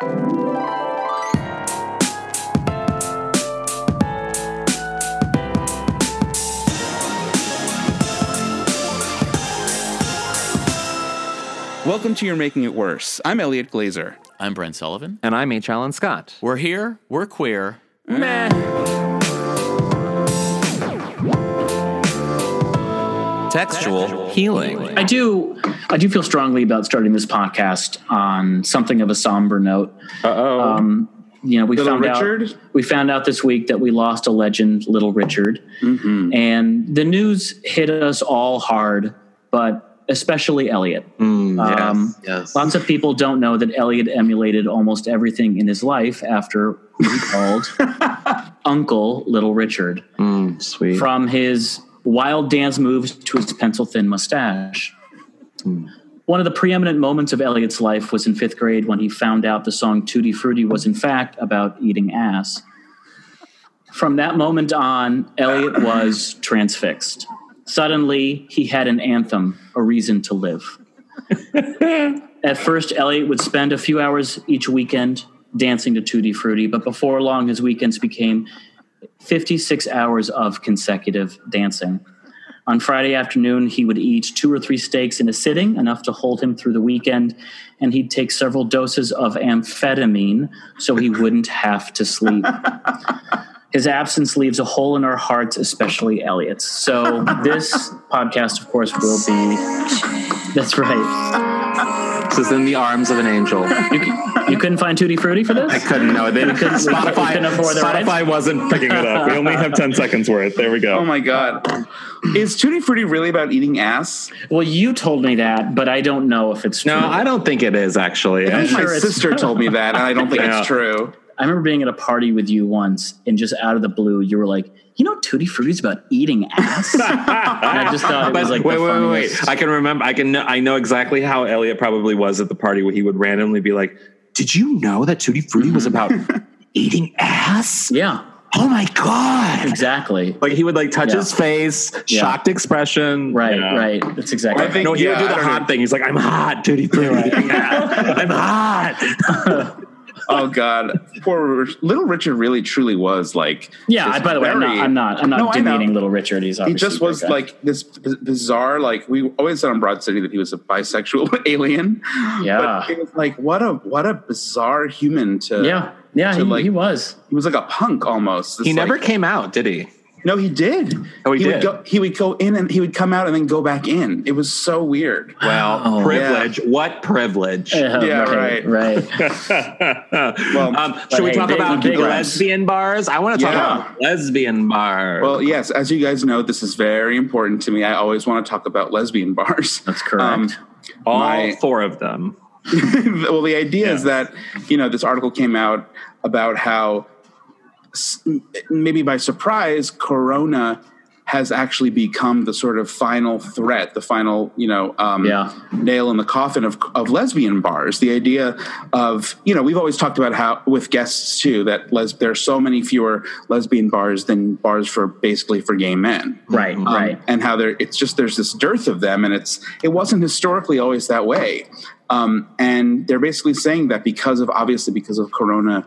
Welcome to You're Making It Worse. I'm Elliot Glazer. I'm Brent Sullivan. And I'm H. Allen Scott. We're here. We're queer. Meh. Textual healing. I do. I do feel strongly about starting this podcast on something of a somber note. Uh oh. Um, you know, we Little found Richard? out we found out this week that we lost a legend, Little Richard, Mm-hmm. and the news hit us all hard, but especially Elliot. Um, yes. Lots of people don't know that Elliot emulated almost everything in his life after who he called Uncle Little Richard. Mm, sweet. From his wild dance moves to his pencil thin mustache. One of the preeminent moments of Elliot's life was in fifth grade when he found out the song Tutti Frutti was in fact about eating ass. From that moment on, Elliot was transfixed. Suddenly, he had an anthem, a reason to live. At first, Elliot would spend a few hours each weekend dancing to Tutti Frutti, but before long, his weekends became 56 hours of consecutive dancing. On Friday afternoon, he would eat two or three steaks in a sitting, enough to hold him through the weekend, and he'd take several doses of amphetamine so he wouldn't have to sleep. His absence leaves a hole in our hearts, especially Elliot's. So, this podcast, of course, will be. That's right. This is in the arms of an angel. You, you couldn't find Tutti Frutti for this? I couldn't No, They, couldn't- Spotify, couldn't afford the rights? Spotify wasn't picking it up. We only have 10 seconds worth. There we go. Oh my god. Is Tutti Frutti really about eating ass? Well, you told me that, but I don't know if it's true. no, I don't think it is actually. I'm My sure sister told me that, and I don't think Yeah. it's true. I remember being at a party with you once, and just out of the blue, you were like, "You know, Tutti Frutti's about eating ass." and I just thought it But was like, wait, wait, wait, wait. I can remember. I can. I know exactly how Elliot probably was at the party where he would randomly be like, "Did you know that Tutti Frutti was about eating ass? Yeah, Oh my god!" exactly. Like he would like touch Yeah. his face, Yeah. shocked expression. Right, Yeah. right. That's exactly. I think- No, he Yeah, would do I the hot know. thing. He's like, "I'm hot, Tutti Frutti. I'm hot." Oh god. Poor Little Richard really truly was like yeah. I, by the way, I'm not. I'm not. I'm not No, demeaning Little Richard. He's He obviously just was guy. like this bizarre, like we always said on Broad City that he was a bisexual alien. Yeah. But it was like what a what a bizarre human to yeah, yeah. to, He, like- he was. he was like a punk almost. He This, never like- came out, did he? No, he did. Oh, he would did? go he would go in and he would come out and then go back in. It was so weird. Well, Oh. privilege. What privilege? Yeah, Yeah, right. Right. Well, um, should we hey, talk about big lesbian bars? I want to talk Yeah. about lesbian bars. Well, yes, as you guys know, this is very important to me. I always want to talk about lesbian bars. That's correct. all my- four of them. well, the idea is that you know this article came out about how s- maybe by surprise, Corona has actually become the sort of final threat, the final you know um, Yeah. nail in the coffin of of lesbian bars. The idea of you know we've always talked about how with guests too that les- there are so many fewer lesbian bars than bars for basically for gay men right. um, right. and how there it's just there's this dearth of them and it's it wasn't historically always that way um, and they're basically saying that because of obviously because of corona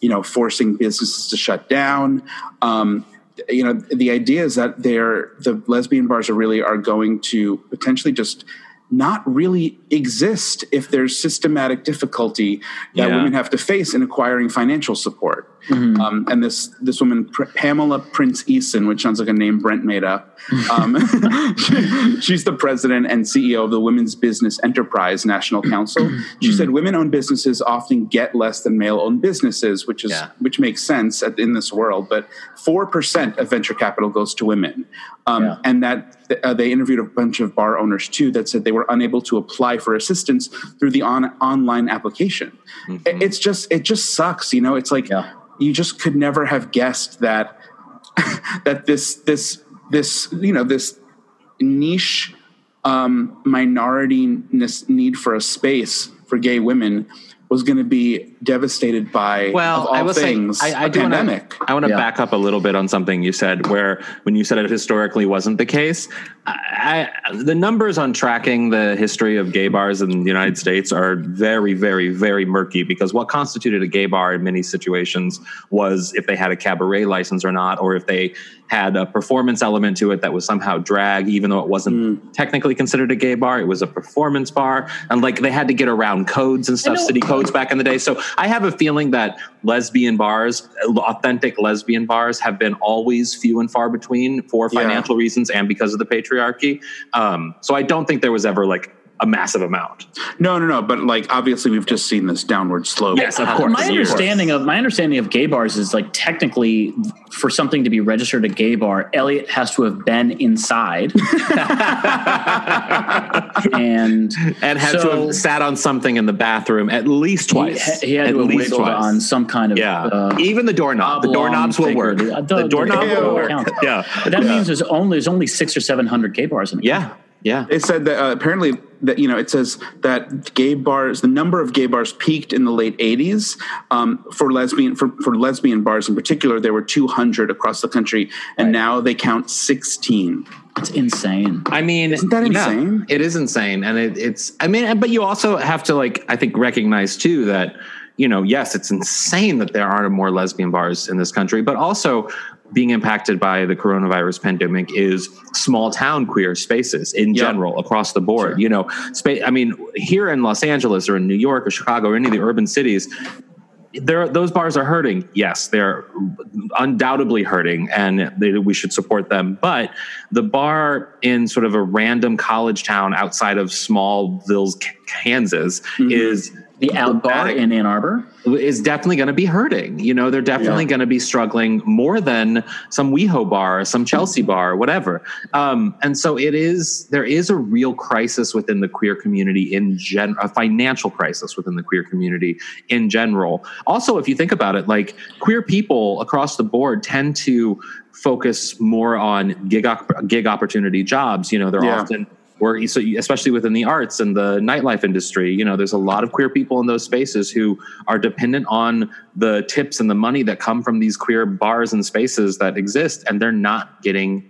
you know forcing businesses to shut down um, you know the idea is that they're the lesbian bars are really are going to potentially just not really exist if there's systematic difficulty that Yeah. women have to face in acquiring financial support. Um, and this this woman Pamela Prince Eason, which sounds like a name Brent made up, um, she's the president and CEO of the Women's Business Enterprise National Council. She said women-owned businesses often get less than male-owned businesses, which is Yeah. which makes sense at, in this world. But four percent of venture capital goes to women, um, Yeah. and that uh, they interviewed a bunch of bar owners too that said they were unable to apply for assistance through the on, online application. It- It's just it just sucks, you know. It's like Yeah. You just could never have guessed that that this this this you know this niche um, minority need for a space for gay women was going to be devastated by well, of all I will things say, I, I a do pandemic. Wanna, I want to Yeah. back up a little bit on something you said, where when you said it historically wasn't the case, I, I, the numbers on tracking the history of gay bars in the United States are very, very, very murky because what constituted a gay bar in many situations was if they had a cabaret license or not, or if they had a performance element to it that was somehow drag, even though it wasn't hmm. technically considered a gay bar, it was a performance bar, and like they had to get around codes and stuff, city codes back in the day. So I have a feeling that lesbian bars, authentic lesbian bars, have been always few and far between for Yeah. financial reasons and because of the patriarchy. Um, so I don't think there was ever like a massive amount. No, no, no. But like, obviously, we've just seen this downward slope. Yes, of Uh, course. My understanding of my understanding of gay bars is like technically for something to be registered a gay bar, Elliot has to have been inside, and And had to have sat on something in the bathroom at least twice. He, he had at to have least twice. on some kind of Yeah, uh, even the doorknob. The doorknobs will work. The- The, the doorknob doorknob will will work. count. Yeah, But that Yeah. means there's only there's only six or seven hundred gay bars in the yeah, yeah. It said that uh, apparently that you know it says that gay bars, the number of gay bars peaked in the late '80s um, for lesbian for, for lesbian bars in particular. There were 200 across the country, and now they count 16. It's insane. I mean, Isn't that yeah, insane? it is insane, and it, it's. I mean, but you also have to like, I think, recognize too that you know, yes, it's insane that there aren't more lesbian bars in this country, but also being impacted by the coronavirus pandemic is small town queer spaces in Yeah. general across the board. You know, space. I mean, here in Los Angeles or in New York or Chicago or any of the urban cities, there those bars are hurting. Yes, they're undoubtedly hurting, and they, we should support them. But the bar in sort of a random college town outside of Smallville, Kansas mm-hmm. is The out bar in Ann Arbor. is definitely going to be hurting. You know, they're definitely Yeah. going to be struggling more than some WeHo bar, some Chelsea bar, whatever. Um, and so it is. There is a real crisis within the queer community in gen, a financial crisis within the queer community in general. Also, if you think about it, like queer people across the board tend to focus more on gig op- gig opportunity jobs. You know, they're Yeah. often so especially within the arts and the nightlife industry you know there's a lot of queer people in those spaces who are dependent on the tips and the money that come from these queer bars and spaces that exist and they're not getting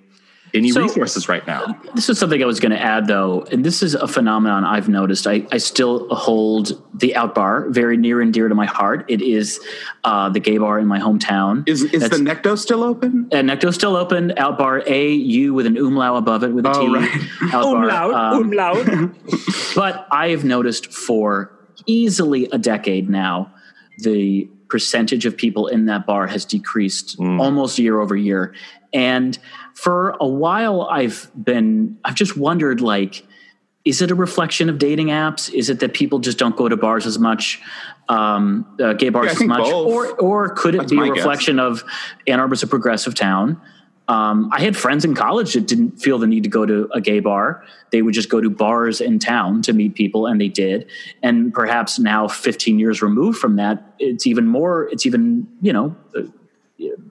any So- resources right now This is something I was going to add, though, and this is a phenomenon I've noticed. I, I still hold the Out Bar very near and dear to my heart. It is uh, the gay bar in my hometown. Is is That's- the Necto still open? and Necto's still open. Out Bar A U with an umlau above it with a T. Oh, right. Out Bar, um, umlaut but I have noticed for easily a decade now, the percentage of people in that bar has decreased almost year over year. And for a while, I've been, I've just wondered like, is it a reflection of dating apps? Is it that people just don't go to bars as much, um, uh, gay bars Yeah, as much, both. or or could it That's be a my guess. reflection of Ann Arbor's a progressive town? Um, I had friends in college that didn't feel the need to go to a gay bar. They would just go to bars in town to meet people, and they did. And perhaps now, 15 years removed from that, it's even more. It's even you know, uh,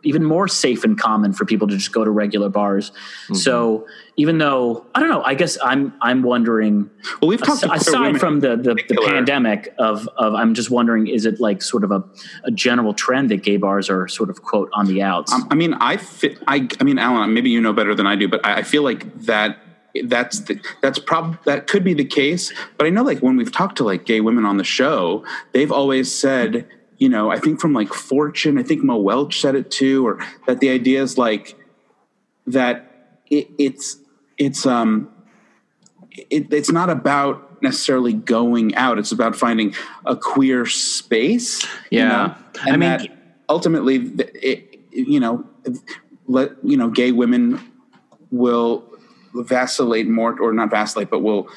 even more safe and common for people to just go to regular bars. Mm-hmm. So even though I don't know, I guess I'm I'm wondering. Well, we've talked Aside from the the, the pandemic of of, I'm just wondering, is it like sort of a, a general trend that gay bars are sort of quote on the outs? I mean, I fit. I, I mean, Alan, maybe you know better than I do, but I, I feel like that that's the, that's prob that could be the case. But I know, like when we've talked to like gay women on the show, they've always said, you know, I think from like Fortune, I think Mo Welch said it too, or that the idea is like that it, it's it's um it, it's not about necessarily going out. It's about finding a queer space. you Yeah. know? I mean- ultimately, it, you know, let you know, gay women will vacillate more, or not vacillate, but will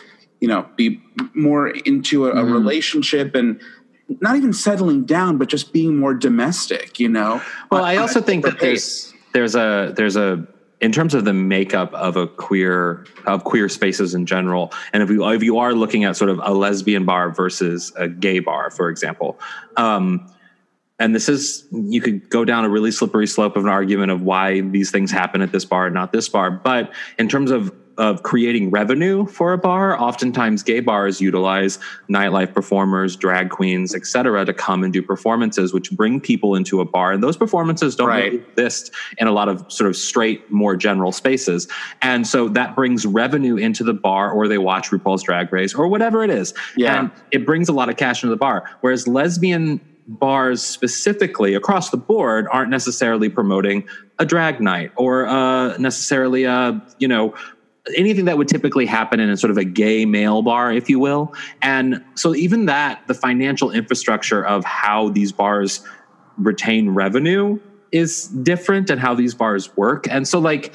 you know be more into a, a Mm-hmm. relationship and not even settling down, but just being more domestic. You know. Well, I also think that pace. there's there's a there's a in terms of the makeup of a queer of queer spaces in general, and if you if you are looking at sort of a lesbian bar versus a gay bar, for example, um, and this is you could go down a really slippery slope of an argument of why these things happen at this bar and not this bar, but in terms of of creating revenue for a bar. Oftentimes, gay bars utilize nightlife performers, drag queens, etc., to come and do performances, which bring people into a bar. And those performances don't Right. really exist in a lot of sort of straight, more general spaces. And so that brings revenue into the bar, or they watch RuPaul's Drag Race, or whatever it is. Yeah. And it brings a lot of cash into the bar. Whereas lesbian bars specifically across the board aren't necessarily promoting a drag night or uh, necessarily a, you know, anything that would typically happen in a sort of a gay male bar, if you will. And so even that, the financial infrastructure of how these bars retain revenue is different and how these bars work. And so like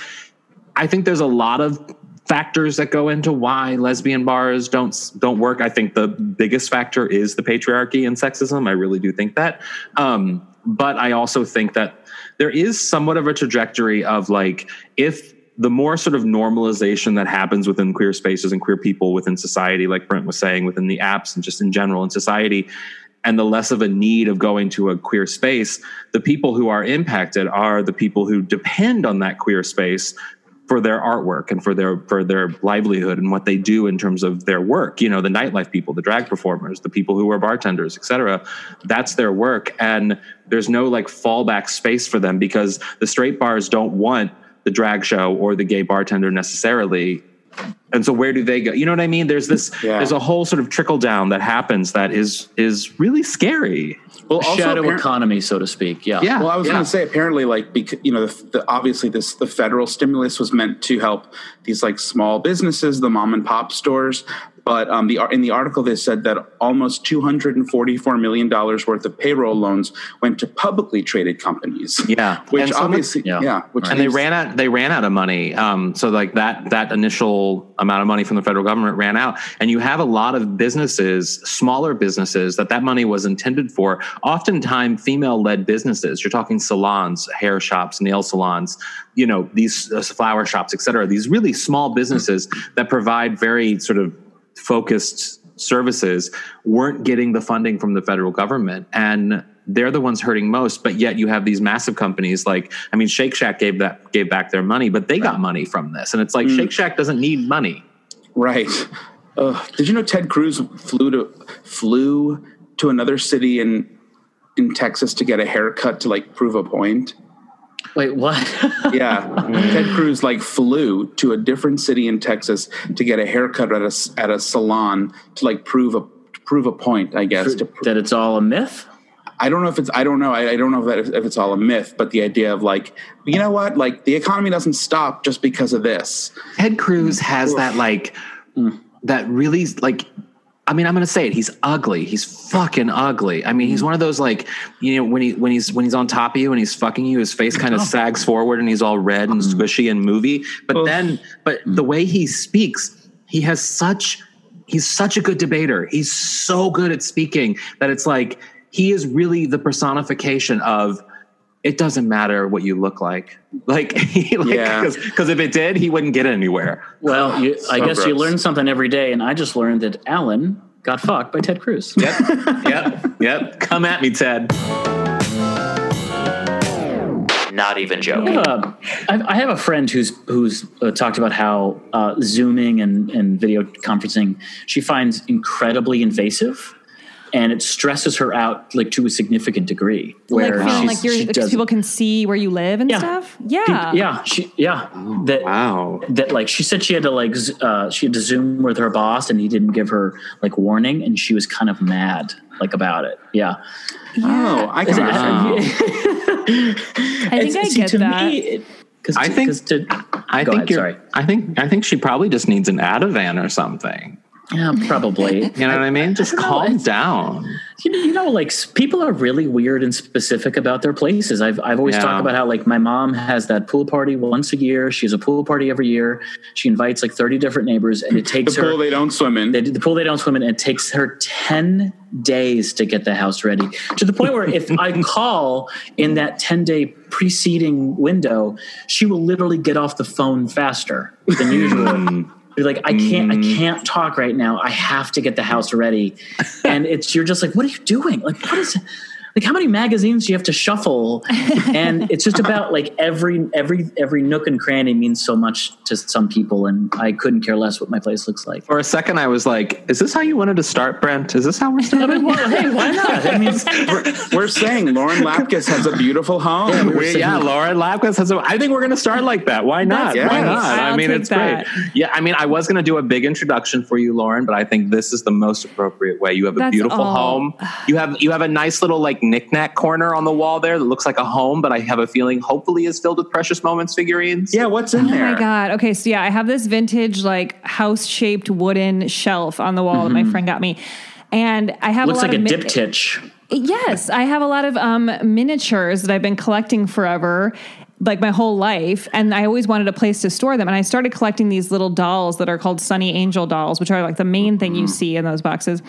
I think there's a lot of factors that go into why lesbian bars don't don't work. I think the biggest factor is the patriarchy and sexism. I really do think that. Um, but I also think that there is somewhat of a trajectory of like if the more sort of normalization that happens within queer spaces and queer people within society, like Brent was saying, within the apps and just in general in society, and the less of a need of going to a queer space, the people who are impacted are the people who depend on that queer space for their artwork and for their for their livelihood and what they do in terms of their work. You know the nightlife people the drag performers the people who are bartenders etc that's their work. And there's no like fallback space for them because the straight bars don't want the drag show or the gay bartender necessarily and so where do they go you know what i mean there's this Yeah. there's a whole sort of trickle down that happens that is is really scary Well, shadow appar- economy, so to speak. Yeah. yeah Well, I was yeah. going to say apparently, like, because you know, the, the, obviously this the federal stimulus was meant to help these like small businesses, the mom and pop stores. But um, the in the article they said that almost two hundred and forty four million dollars worth of payroll loans went to publicly traded companies. Yeah. which so obviously, Yeah. yeah, which and they ran out they ran out of money um, so like that that initial amount of money from the federal government ran out and you have a lot of businesses smaller businesses that that money was intended for oftentimes female led businesses you're talking salons hair shops nail salons you know these uh, flower shops et cetera these really small businesses that provide very sort of focused services weren't getting the funding from the federal government. And they're the ones hurting most but yet you have these massive companies like i mean shake shack gave that gave back their money but they got money from this. And it's like shake shack doesn't need money. Right. Uh, did you know Ted Cruz flew to flew to another city in in Texas to get a haircut to like prove a point? Wait, what? Yeah, Ted Cruz like flew to a different city in Texas to get a haircut at a s- at a salon to like prove a prove a point. I guess. To, pr- that it's all a myth? I don't know if it's I don't know I, I don't know if that if it's all a myth, but the idea of like you know what like the economy doesn't stop just because of this. ted cruz has that like hmm. that really like I mean, I'm gonna say it. He's ugly. He's fucking ugly. I mean, he's mm-hmm. one of those like, you know, when he when he's when he's on top of you and he's fucking you, his face kind of sags forward and he's all red and mm-hmm. squishy and movie. But then, but the mm. way he speaks, he has such he's such a good debater. He's so good at speaking that it's like he is really the personification of it doesn't matter what you look like. Like, he, like Yeah. because if it did, he wouldn't get anywhere. Well, you, I So guess you learn something every day, and I just learned that Alan got fucked by Ted Cruz. Yep. yep. Yep. Come at me, Ted. Not even joking. Uh, I, I have a friend who's who's uh, talked about how uh, zooming and, and video conferencing she finds incredibly invasive, and it stresses her out like to a significant degree. like Where feeling she's- like you're she because doesn't- people can see where you live and Yeah. stuff. Peop- Yeah. yeah, she yeah that Wow. that like she said she had to like uh, she had to zoom with her boss and he didn't give her like warning and she was kind of mad like about it. Yeah, Oh, I can Wow. I think I get that. Because I think- to, I think ahead, you're. sorry. I think. I think she probably just needs an Ativan or something. Yeah, probably. You know what I mean? Just don't know, calm down. You know, you know, like people are really weird and specific about their places. I've I've always Yeah. talked about how like my mom has that pool party once a year. She has a pool party every year. She invites like thirty different neighbors, and it the takes her pool they don't swim in. they, the pool they don't swim in. And it takes her ten days to get the house ready. To the point where if I call in that ten day preceding window, she will literally get off the phone faster than usual. Hmm. Be like, I can't, I mm. can't talk right now. I have to get the house ready, and it's you're just like, what are you doing? Like, what is? Like how many magazines do you have to shuffle? And it's just about like every every every nook and cranny means so much to some people and i couldn't care less what my place looks like. For a second i was like is this how you wanted to start brent? Is this how we're starting? Well, hey why not? I mean we're, we're saying lauren lapkus has a beautiful home. Yeah, we yeah lauren lapkus has a i think we're going to start like that. Why not? That's why not? I'll i mean it's that. great yeah i mean i was going to do a big introduction for you lauren but i think this is the most appropriate way. You have a That's beautiful all. home. You have you have a nice little like knickknack corner on the wall there that looks like a home but i have a feeling hopefully is filled with precious moments figurines. Yeah what's in Oh there? Oh my god. Okay, so yeah, I have this vintage like house-shaped wooden shelf on the wall that my friend got me. And I have looks a lot like a of min- diptych. Yes, I have a lot of um, miniatures that I've been collecting forever, like my whole life, and I always wanted a place to store them. And I started collecting these little dolls that are called Sunny Angel dolls, which are like the main thing you mm-hmm. see in those boxes.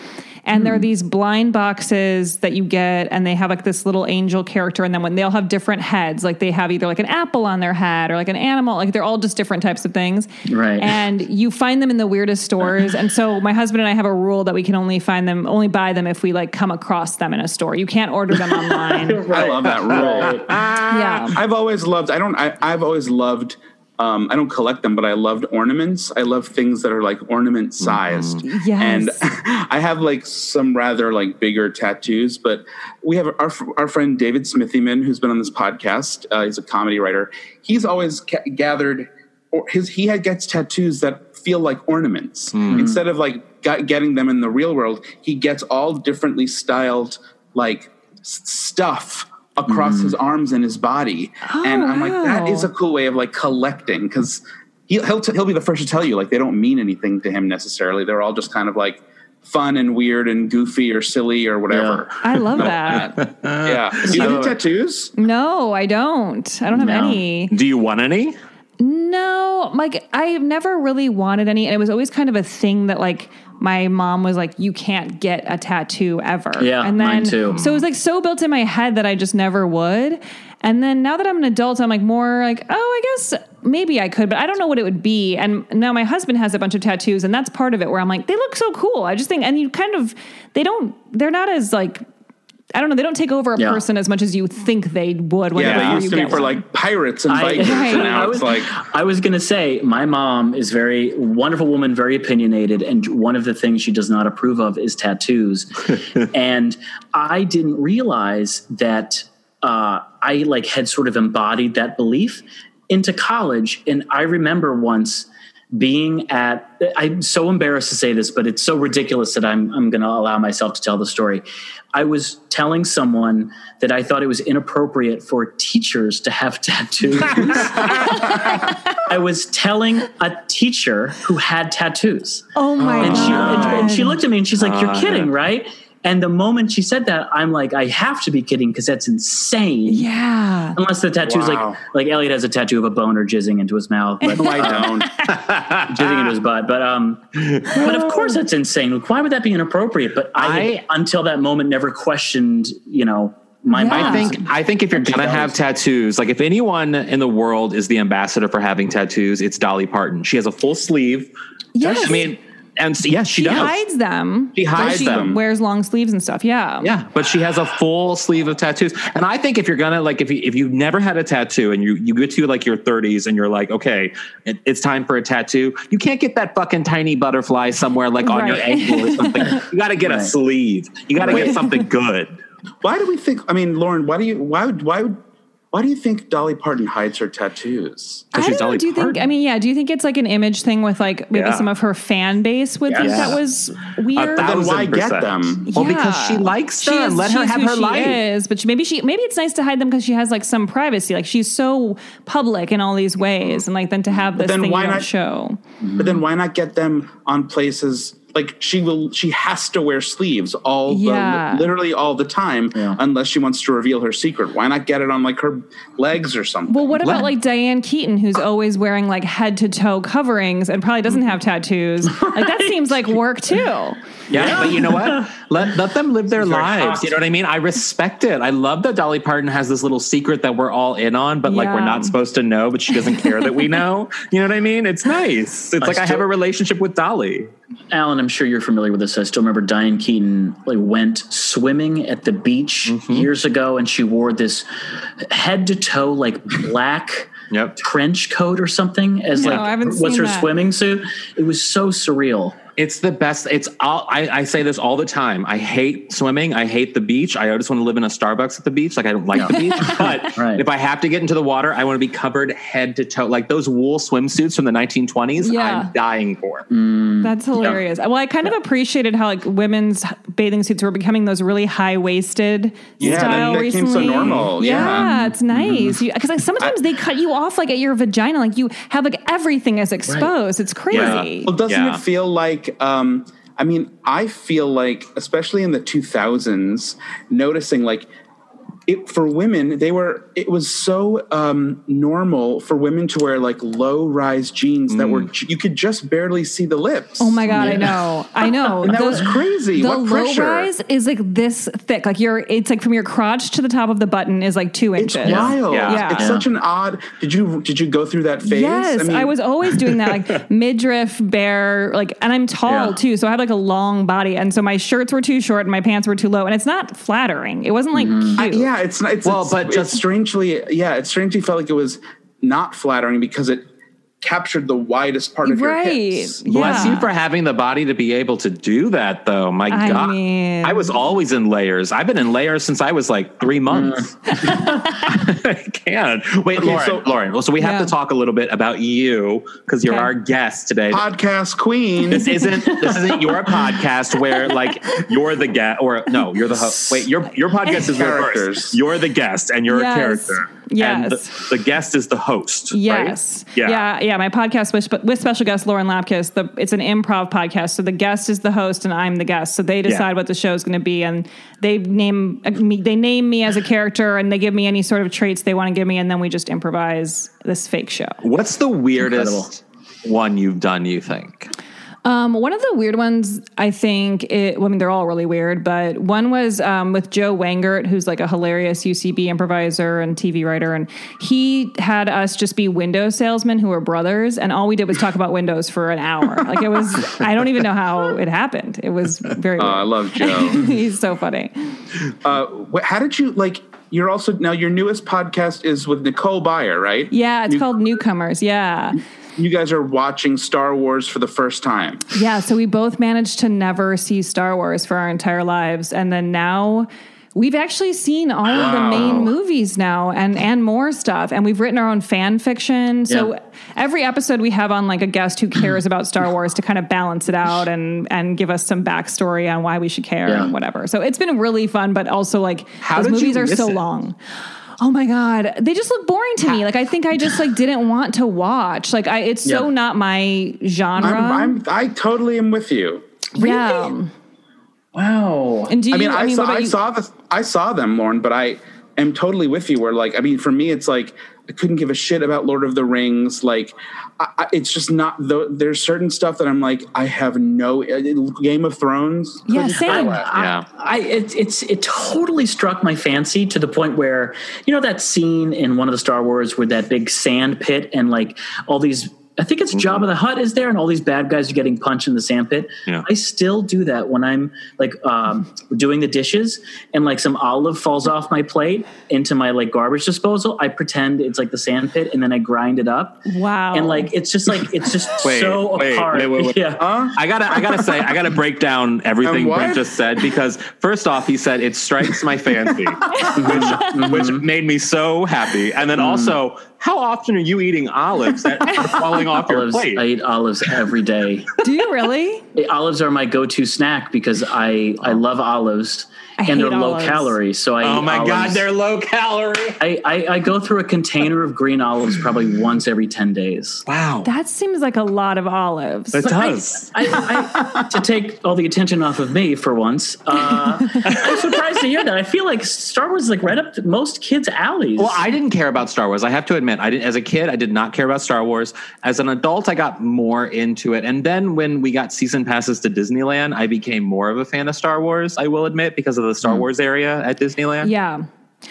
And they're hmm. these blind boxes that you get, and they have like this little angel character, and then when they'll have different heads, like they have either like an apple on their head or like an animal, like they're all just different types of things. Right. And you find them in the weirdest stores. And so my husband and I have a rule that we can only find them, only buy them if we like come across them in a store. You can't order them online. i love that rule yeah. I've always loved. I don't. I, I've always loved. Um, I don't collect them, but I loved ornaments. I love things that are like ornament sized. Yes. And I have like some rather like bigger tattoos, but we have our our friend David Smithyman, who's been on this podcast. Uh, he's a comedy writer. He's always ca- gathered. Or his he had gets tattoos that feel like ornaments instead of like got, getting them in the real world. He gets all differently styled like s- stuff across his mm-hmm. arms and his body, and I'm like, that is a oh, cool way of like collecting because he'll he'll, t- he'll be the first to tell you like they don't mean anything to him necessarily. They're all just kind of like fun and weird and goofy or silly or whatever. I love that. Yeah. Do you have any tattoos? No, I don't. I don't have No. any. do you want any No, like I've never really wanted any, and it was always kind of a thing that like my mom was like, "You can't get a tattoo ever." Yeah, and then mine too. so it was like so built in my head that I just never would. And then now that I'm an adult, I'm like more like, oh, I guess maybe I could, but I don't know what it would be. And now my husband has a bunch of tattoos, and that's part of it where I'm like, they look so cool. I just think, and you kind of, they don't, they're not as like. I don't know. They don't take over a Yeah. person as much as you think they would. When Yeah, they used to be for like pirates and I- Vikings, Right. and now I it's was, like I was going to say, my mom is very wonderful woman, very opinionated, and one of the things she does not approve of is tattoos. and I didn't realize that uh, I like had sort of embodied that belief into college. And I remember once being at I'm so embarrassed to say this, but it's so ridiculous that I'm I'm going to allow myself to tell the story. I was telling someone that I thought it was inappropriate for teachers to have tattoos. I was telling a teacher who had tattoos. oh my And she and, and she looked at me and she's like, "You're kidding, right?" And the moment she said that, I'm like, "I have to be kidding because that's insane." yeah. Unless the tattoo's Wow. like like Elliot has a tattoo of a boner jizzing into his mouth, but I don't. jizzing into his butt. But um, but of course that's insane. Like, Why would that be inappropriate? But I, I- until that moment never questioned, you know, my Yeah. I think I think if you're gonna have tattoos, like if anyone in the world is the ambassador for having tattoos, it's Dolly Parton. She has a full sleeve. Yes. I mean, and s- yes, she, she does. hides them. She hides she them. Wears long sleeves and stuff. Yeah. Yeah, but she has a full sleeve of tattoos. And I think if you're gonna like, if you, if you've never had a tattoo and you you get to like your 30s and you're like, okay, it, it's time for a tattoo, you can't get that fucking tiny butterfly somewhere like on your ankle or something. You got to get a sleeve. You got to get something good. Why do we think? I mean, Lauren, why do you? Why would? Why would? Why do you think Dolly Parton hides her tattoos? I she's don't know. Dolly Do you think? Parton. I mean, yeah. Do you think it's like an image thing with like maybe Yeah. some of her fan base would think Yes. that was weird? A Then why thousand get percent. them? Well, because she Yeah. likes She them. is- Let her have her she life. Is, but she, maybe she maybe it's nice to hide them because she has like some privacy. Like she's so public in all these ways, and like then to have this then thing why you don't not- show. But then why not get them on places like she will? She has to wear sleeves all Yeah. the literally all the time Yeah. unless she wants to reveal her secret. Why not get it on like her legs or something? Well, what about Let- like Diane Keaton, who's always wearing like head to toe coverings and probably doesn't have tattoos? Like that seems like work too. Yeah, but you know what? Let let them live their lives. hot. You know what I mean? I respect it. I love that Dolly Parton has this little secret that we're all in on, but like we're not supposed to know, but she doesn't care that we know. You know what I mean? It's nice. It's like I have a relationship with Dolly. Alan, I'm sure you're familiar with this. I still remember Diane Keaton like went swimming at the beach Mm-hmm. years ago, and she wore this head to toe like black Yep. trench coat or something as No, like I haven't what's seen her that. swimming suit. It was so surreal. It's the best. It's all, I, I say this all the time. I hate swimming. I hate the beach. I just want to live in a Starbucks at the beach. Like I don't like the beach. But Right. if I have to get into the water, I want to be covered head to toe. Like those wool swimsuits from the 1920s. Yeah. I'm dying for. Mm. That's hilarious. Well, I kind of appreciated how like women's bathing suits were becoming those really high waisted Yeah, style that became so normal, yeah. it's mm-hmm. nice because like sometimes they cut you off like at your vagina, like you have like everything is exposed. It's crazy. Well, doesn't Yeah. it feel like? Um, I mean, I feel like, especially in the 2000s, noticing like it for women, they were. It was so um, normal for women to wear like low rise jeans that were you could just barely see the lips. Oh my god, I know, I know. And that was crazy. The What low pressure? rise is like this thick. Like your, it's like from your crotch to the top of the button is like two inches. It's wild. Yeah. It's Yeah. such an odd. Did you did you go through that phase? Yes, I, mean, was always doing that, like midriff, bare, like, and I'm tall Yeah. too, so I have like a long body, and so my shirts were too short and my pants were too low, and it's not flattering. It wasn't like I- cute. yeah, it's not. It's, Well, it's, but just- strangely, yeah, it strangely felt like it was not flattering because it captured the widest part of your right. hips. Bless Yeah. you for having the body to be able to do that, though. My I God. mean- I was always in layers. I've been in layers since I was like three months. Mm. I can't. Wait, Okay, Lauren. so- Lauren. Well, so we have Yeah. to talk a little bit about you because you're Okay. our guest today. Podcast queen. this isn't this isn't your podcast where like you're the guest or no you're the host wait your your podcast is reversed Characters. you're the guest and you're Yes. a character and Yes. the, the guest is the host Yes. right? yeah yeah. Yeah. My podcast with, with special guest Lauren Lapkus. The, it's an improv podcast. So the guest is the host and I'm the guest. So they decide Yeah. what the show is going to be. And they name uh, me, they name me as a character and they give me any sort of traits they want to give me. And then we just improvise this fake show. what's the weirdest one you've done you think Um, one of the weird ones, I think, it, well, I mean, they're all really weird, but one was um, with Joe Wengert, who's like a hilarious UCB improviser and TV writer. And he had us just be window salesmen who were brothers. And all we did was talk about windows for an hour. Like it was, I don't even know how it happened. It was very Uh, I love Joe. He's so funny. uh, how did you like? You're also now your newest podcast is with Nicole Byer, right? Yeah, it's You- called Newcomers. Yeah. You guys are watching Star Wars for the first time. Yeah, so we both managed to never see Star Wars for our entire lives, and then now we've actually seen all of the main movies now, and and more stuff, and we've written our own fan fiction. So Yeah. every episode we have on like a guest who cares about Star Wars to kind of balance it out and and give us some backstory on why we should care Yeah. and whatever. So it's been really fun, but also like How those movies are so it? long. Oh my god, they just look boring to me. Like I think I just like didn't want to watch. Like I, it's so Yeah. not my genre. I'm, I'm I totally am with you. Yeah. Wow. And do you? I mean, I, what saw about I you? saw the I saw them, Lauren, but I am totally with you. Where like, I mean, for me, it's like I couldn't give a shit about Lord of the Rings. Like, I, I, it's just not. The, there's certain stuff that I'm like, I have no uh, Game of Thrones. Yeah, same. care less. Yeah. I, I it, it's it totally struck my fancy to the point where you know that scene in one of the Star Wars where that big sand pit and like all these I think it's Jabba the Hutt is there and all these bad guys are getting punched in the sand pit. Yeah. I still do that when I'm like um, doing the dishes and like some olive falls off my plate into my like garbage disposal. I pretend it's like the sand pit and then I grind it up. Wow. And like it's just like it's just Wait, so wait, apart. wait, wait, wait. Yeah. I gotta, I gotta say, I gotta break down everything. Brent just said because first off, he said it strikes my fancy, mm-hmm. which, which mm-hmm. made me so happy, and then mm-hmm. also, how often are you eating olives that are falling off your plate? I eat olives every day. Do you really? olives are my go-to snack because I I love olives I and they're hate low olives. calorie. So I oh eat my god, they're low calorie. I, I I go through a container of green olives probably once every ten days. Wow, That seems like a lot of olives. it But I- does. I, I, to take all the attention off of me for once, uh, I'm surprised to hear that. I feel like Star Wars is like right up to most kids' alleys. Well, I didn't care about Star Wars. I have to admit, I didn't. As a kid, I did not care about Star Wars. As an adult, I got more into it. And then when we got season passes to Disneyland, I became more of a fan of Star Wars. I will admit because of the Star hmm. Wars area at Disneyland. yeah.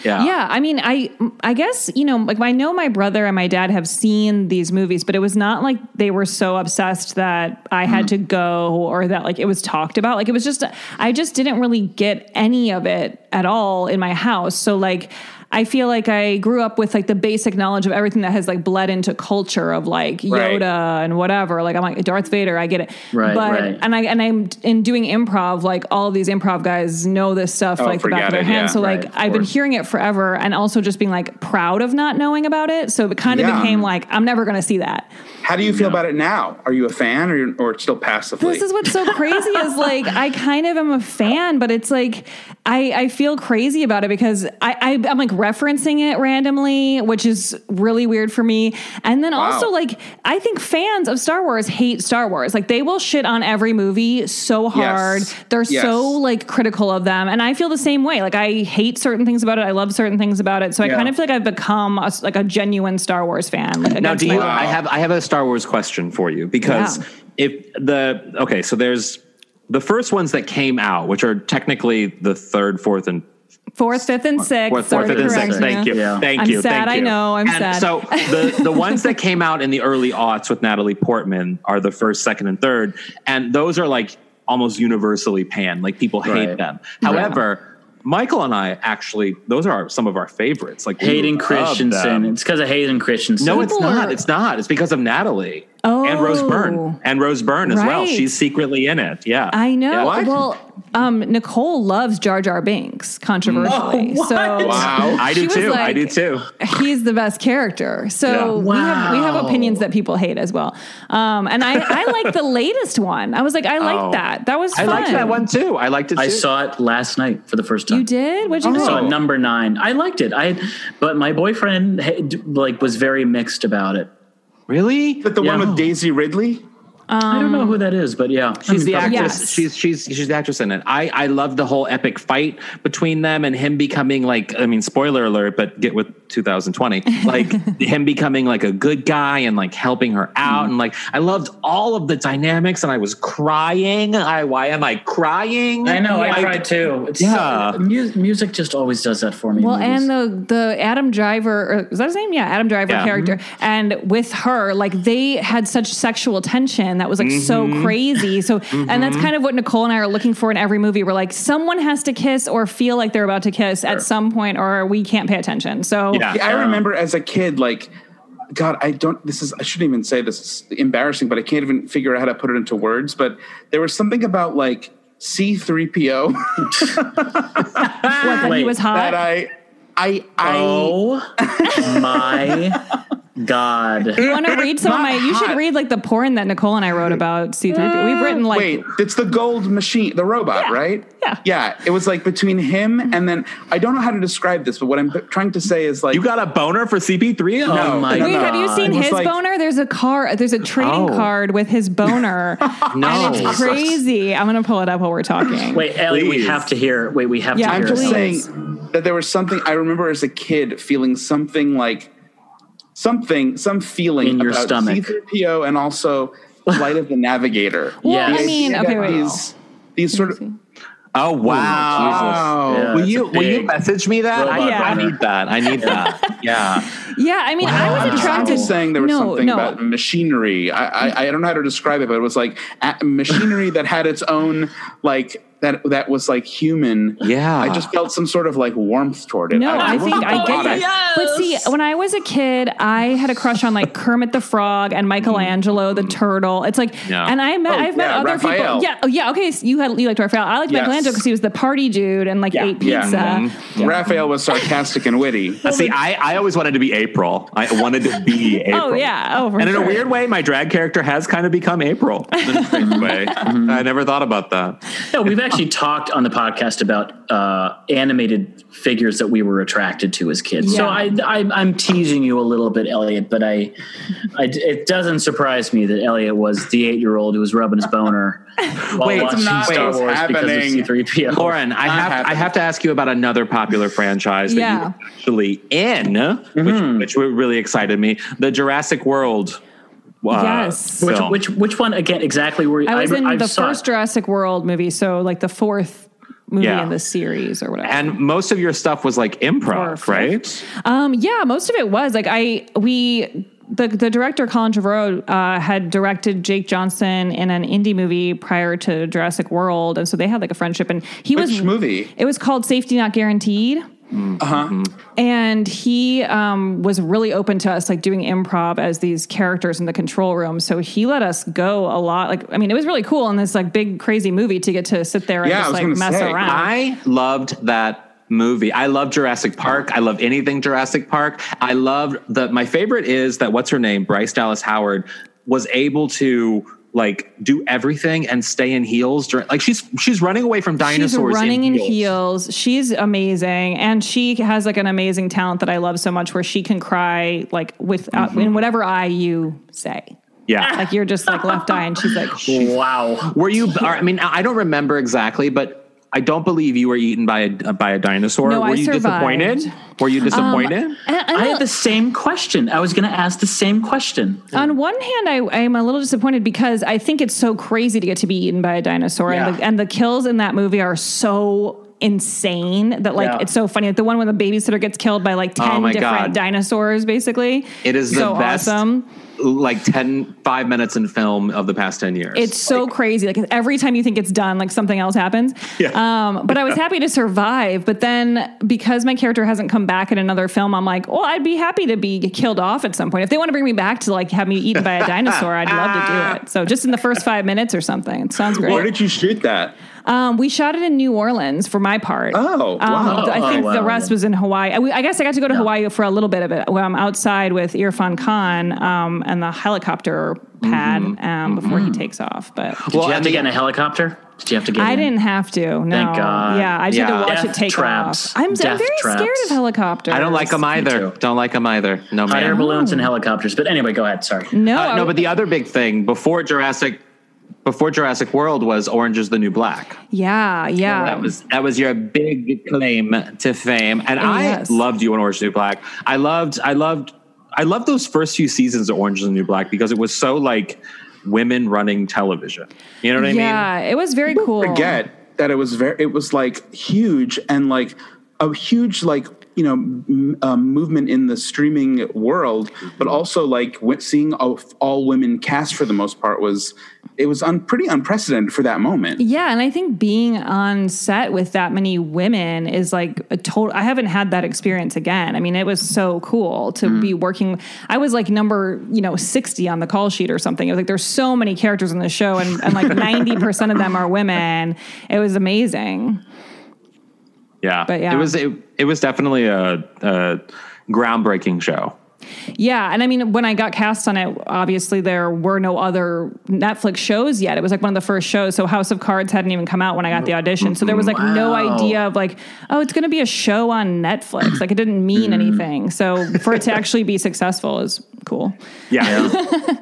Yeah. Yeah, I mean, I I guess you know, like I know my brother and my dad have seen these movies, but it was not like they were so obsessed that I had hmm. to go or that like it was talked about. Like it was just I just didn't really get any of it at all in my house. So like I feel like I grew up with like the basic knowledge of everything that has like bled into culture of like Right. Yoda and whatever. Like I'm like Darth Vader, I get it. Right, but right. and I and I'm in doing improv, like all these improv guys know this stuff Oh, like the back of their it, hands. yeah, so like right, I've been hearing it forever and also just being like proud of not knowing about it. So it kind of Yeah. became like, I'm never going to see that. How do you feel about it now? Are you a fan or, or still passively? This is what's so crazy is like, I kind of am a fan, but it's like, I, I feel crazy about it because I, I, I'm like referencing it randomly, which is really weird for me. And then also like, I think fans of Star Wars hate Star Wars. Like they will shit on every movie so hard. They're Yes. so like critical of them. And I feel the same way. Like I hate certain things about it. I love certain things about it. So I kind of feel like I've become a, like a genuine Star Wars fan. Like, Now, do you? will. I have I have a Star Wars question for you because Yeah. if the okay, so there's the first ones that came out, which are technically the third, fourth, and Fourth, fifth, and sixth. fourth, Sorry fourth, to and correct sixth. Thank you, Yeah. thank I'm you, sad, thank I know, I'm and sad. So the the ones that came out in the early aughts with Natalie Portman are the first, second, and third, and those are like almost universally panned. Like people hate Right. them. However. Michael and I actually, those are our, some of our favorites. Like we Hayden love Christensen. It's because of Hayden Christensen. No, it's not. It's not. It's because of Natalie and Rose Oh. Byrne and Rose Byrne as well. She's secretly in it. Yeah, I know. Yeah. What? Well, um, Nicole loves Jar Jar Binks, controversially. Oh, what? so wow. I do was too. I do too. he's the best character. So Yeah. we have we have opinions that people hate as well. Um, and I, I like the latest one. I was like, I like Oh. that. That was I fun. liked that one too. I liked it. Too. I saw it last night for the first time. You did? What'd you I think? saw number nine. I liked it. I, but my boyfriend like was very mixed about it. Really? Is that the Yeah. one with Daisy Ridley? I don't know who that is, but yeah, She's the actress. Yes. She's she's she's the actress in it. I I love the whole epic fight between them and him becoming like I mean spoiler alert, but get with 2020. Like him becoming like a good guy and like helping her out mm-hmm. and like I loved all of the dynamics and I was crying. I why am I crying? I know. I cried too. It's Yeah. so, mu- music just always does that for me. Well, movies. and the the Adam Driver is that his name? Yeah, Adam Driver Yeah. character, mm-hmm. and with her, like they had such sexual tension that was like so Mm-hmm. crazy. So, and that's mm-hmm. kind of what Nicole and I are looking for in every movie. We're like, someone has to kiss or feel like they're about to kiss at some point, or we can't pay attention. So, Yeah. Yeah, I oh. remember as a kid, like, God, I don't. This is. I shouldn't even say this. It's embarrassing, but I can't even figure out how to put it into words. But there was something about like C three PO what, that he was hot. that I, I, I. oh my god! you want to read some of not my? You should read like the porn that Nicole and I wrote about C three. We've mm. written like Wait, it's the gold machine, the robot, Yeah, right? yeah. Yeah. It was like between him mm-hmm. and then I don't know how to describe this, but what I'm trying to say is like You got a boner for CP3? Oh No, my no, Wait, no. have you seen his like- boner? There's a car. There's a trading Oh. card with his boner. No. and it's crazy. I'm gonna pull it up while we're talking. Wait, Ellie, we have to hear. Wait, we have Yeah, to I'm just. Please. saying that there was something I remember as a kid feeling something like something, some feeling In your about stomach. C3PO and also Flight of the Navigator. Well, Yes. I mean, Yeah, okay, wait. these these sort of Oh wow! Yeah, will you will you message me that? I, robot I need that. I need that. Yeah. Yeah, I mean, I was I'm attracted. just saying there was no, something no. about machinery. I, I I don't know how to describe it, but it was like machinery that had its own like that that was like human. Yeah. I just felt some sort of like warmth toward it. No, I don't think I get it that. But see, when I was a kid, I had a crush on like Kermit the Frog and Michelangelo the turtle. It's like, Yeah. and I met, Oh, I've met yeah, other Raphael. people. Yeah, oh, yeah. Okay, so you had you liked Raphael. I liked Yes. Michelangelo because he was the party dude and like ate Yeah. pizza. Mm-hmm. Raphael was sarcastic and witty. Uh, See, I, I always wanted to be April. I wanted to be April. Oh yeah, oh for And in sure. a weird way, my drag character has kind of become April. In a strange way. I never thought about that. No, we've actually talked on the podcast about uh, animated figures that we were attracted to as kids. So I, I, I'm teasing you a little bit, Elliot, but I, I, it doesn't surprise me that Elliot was the eight year old who was rubbing his boner while Wait, it's watching not Star what's Wars because of happening. C3PO. Lauren, I Not have I have to ask you about another popular franchise that Yeah. you were actually in, which, which really excited me. The Jurassic World. Uh, Yes. Which, film. which which one again exactly were you? I was in I the saw first it. Jurassic World movie, so like the fourth movie Yeah. in the series or whatever. And most of your stuff was like improv, Or- right? Um, yeah, most of it was like I we the the director Colin Trevorrow uh, had directed Jake Johnson in an indie movie prior to Jurassic World, and so they had like a friendship. And he was Which was movie? It was called Safety Not Guaranteed. Uh huh. And he um, was really open to us like doing improv as these characters in the control room. So he let us go a lot. Like, I mean, it was really cool in this like big crazy movie to get to sit there and Yeah, just like mess say, around. I loved that movie. I love Jurassic Park. I love anything Jurassic Park. I loved the my favorite is that what's her name? Bryce Dallas Howard was able to like do everything and stay in heels during like she's she's running away from dinosaurs. She's running in heels. heels. She's amazing, and she has like an amazing talent that I love so much, where she can cry like with uh, Mm-hmm. in whatever eye you say. Yeah. Like you're just like left eye, and she's like, Wow. Were you? I mean, I don't remember exactly, but I don't believe you were eaten by a uh, by a dinosaur. No, were I you survived. disappointed? Were you um, disappointed? And- and I had the same question. I was going to ask the same question. On one hand, I, I am a little disappointed because I think it's so crazy to get to be eaten by a dinosaur, and, the, and the kills in that movie are so insane that like Yeah. it's so funny. Like the one where the babysitter gets killed by like oh ten Oh my different God. dinosaurs, basically. It is the so best awesome. Like 10 5 minutes in film of the past 10 years. It's so crazy. Like every time you think it's done, like something else happens. Yeah. Um, but I was happy to survive. But then because my character hasn't come back in another film, I'm like, well, I'd be happy to be killed off at some point. If they want to bring me back to like have me eaten by a dinosaur, I'd love to do it. So just in the first five minutes or something. It sounds great. Where did you shoot that? Um, we shot it in New Orleans for my part. Oh, Um, wow. I think Oh, the rest was in Hawaii. I, I guess I got to go to Hawaii for a little bit of it. Where I'm outside with Irfan Khan um, and the helicopter pad Mm-hmm. um, before he takes off. But Did you have and to the- get in a helicopter? Did you have to get I in? didn't have to. No. Thank God. Yeah, I just had to watch Death it take traps. off. I'm, I'm very traps. scared of helicopters. I don't like them either. too. Don't like them either. No Hot air man. balloons and helicopters. But anyway, go ahead. Sorry. No, Uh, no, but the other big thing before Jurassic before Jurassic World was Orange is the New Black. yeah, yeah. That was that was your big claim to fame, and I loved you in Orange is the New Black. I loved, I loved, I loved those first few seasons of Orange is the New Black because it was so like women running television. You know what I mean? yeah, it was very cool. forget that it was very it was like huge and like a huge like you know m- um, movement in the streaming world but also like seeing all, all women cast for the most part was it was un- pretty unprecedented for that moment Yeah, and I think being on set with that many women is like a total. I haven't had that experience again. I mean, it was so cool to Mm. be working. I was like number you know sixty on the call sheet or something. It was like there's so many characters in the show, and, and like ninety percent of them are women. It was amazing. Yeah. But yeah. it was it, it was definitely a, a groundbreaking show. Yeah, and I mean, when I got cast on it, obviously there were no other Netflix shows yet. It was like one of the first shows, so House of Cards hadn't even come out when I got the audition. So there was like no idea of like, oh, it's going to be a show on Netflix. Like it didn't mean mm. anything. So for it to actually be successful is cool. Yeah.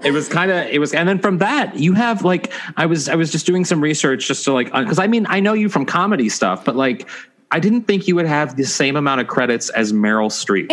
it was kind of it was and then from that you have like I was I was just doing some research just to like uh, cuz I mean I know you from comedy stuff but like I didn't think you would have the same amount of credits as Meryl Streep.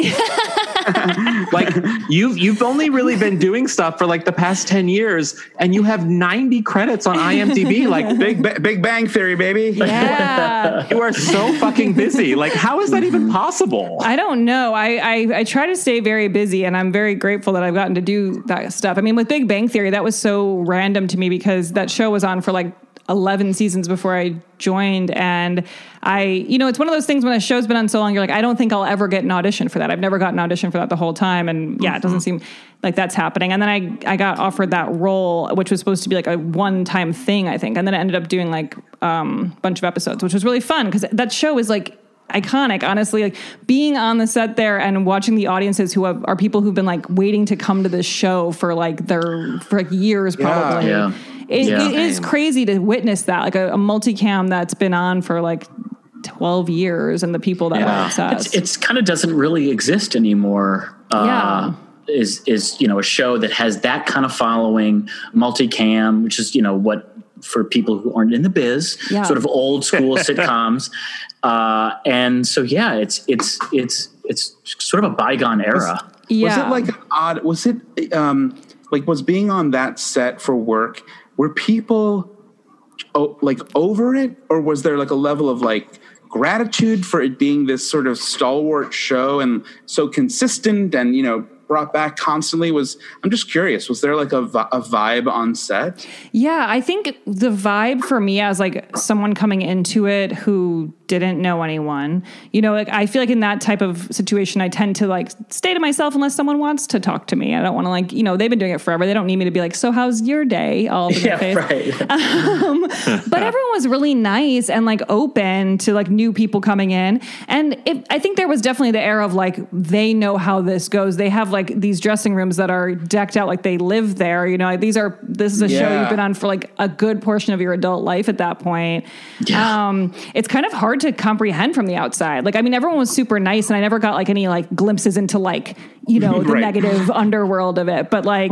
like you've you've only really been doing stuff for like the past 10 years and you have 90 credits on IMDb like big Ba- big bang theory baby Yeah. you are so fucking busy like how is that even mm-hmm. possible I don't know. I, I I try to stay very busy, and I'm very grateful that I've gotten to do that stuff. I mean, with Big Bang Theory, that was so random to me because that show was on for like 11 seasons before I joined, and I, you know, it's one of those things when a show's been on so long, you're like, I don't think I'll ever get an audition for that. I've never gotten an audition for that the whole time, and yeah, it doesn't seem like that's happening. And then I I got offered that role, which was supposed to be like a one time thing, I think, and then I ended up doing like um, a bunch of episodes, which was really fun because that show is like iconic honestly like being on the set there and watching the audiences who have, are people who've been like waiting to come to this show for like their for like years probably Yeah. It, Yeah. it is crazy to witness that like a, a multicam that's been on for like 12 years and the people that Yeah. were It's, it's kind of doesn't really exist anymore. Uh, Is is you know a show that has that kind of following, multicam, which is you know what for people who aren't in the biz, Yeah. sort of old school sitcoms, uh, and so yeah, it's it's it's it's sort of a bygone era. yeah was it like an odd was it um like was being on that set for work were people oh, like over it, or was there like a level of like gratitude for it being this sort of stalwart show and so consistent and you know brought back constantly was i'm just curious was there like a, a vibe on set Yeah, I think the vibe for me as like someone coming into it who didn't know anyone, you know, like I feel like in that type of situation, I tend to like stay to myself unless someone wants to talk to me. I don't want to like, you know, they've been doing it forever. They don't need me to be like, so how's your day? All their Yeah, face. right. Um, but everyone was really nice and like open to like new people coming in and it, i think there was definitely the air of like they know how this goes they have like these dressing rooms that are decked out like they live there you know these are this is a show you've been on for like a good portion of your adult life at that point. Um it's kind of hard to comprehend from the outside. Like i mean everyone was super nice and i never got like any like glimpses into like you know the Right. negative underworld of it but like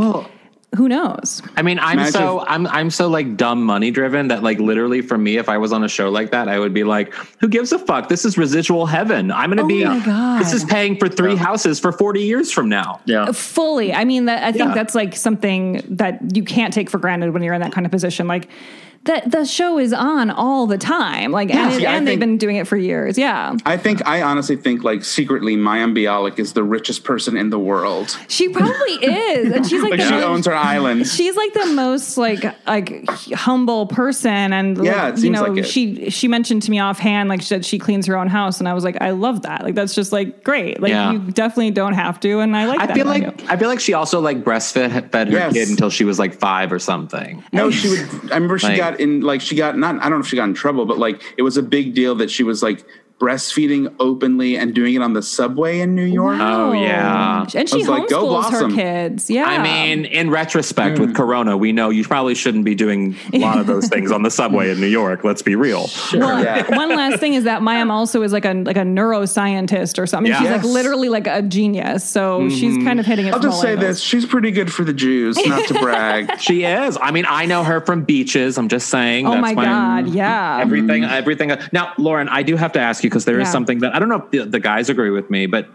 who knows I mean, I'm Imagine so I'm I'm so like dumb money driven that like literally for me, if I was on a show like that, I would be like, who gives a fuck? This is residual heaven. I'm gonna Oh be my God. this is paying for three houses for 40 years from now. Yeah. Uh, fully i mean that i think Yeah. that's like something that you can't take for granted when you're in that kind of position like that the show is on all the time like and, See, I and they've been doing it for years yeah i think i honestly think like secretly mayim bialik is the richest person in the world she probably is and she's like, like the she owns her island she's like the most like like humble person and like, Yeah, it you seems know like it. she she mentioned to me offhand like that she cleans her own house and i was like i love that like that's just like great like Yeah. you definitely don't have to and i like I that feel like you. I feel like she also like breastfed fed her Yes. kid until she was like five or something. No, she would. I remember she Like- got in, like, she got not. I don't know if she got in trouble, but like, it was a big deal that she was like breastfeeding openly and doing it on the subway in New York. Oh, yeah. and she was like, go homeschools her kids yeah I mean, in retrospect, Mm. with Corona, we know you probably shouldn't be doing a lot of those things on the subway in New York. Let's be real. Well, Yeah. one last thing is that Mayim also is like a like a neuroscientist or something. Yeah. She's Yes. Mm-hmm. like literally like a genius. So she's kind of hitting it. I'll just say angles. this: she's pretty good for the Jews, not to brag. She is. I mean, I know her from beaches. I'm just saying. Oh that's my why- god, yeah. Everything, everything. Now, Lauren, I do have to ask you because there is Yeah. something that I don't know if the, the guys agree with me, but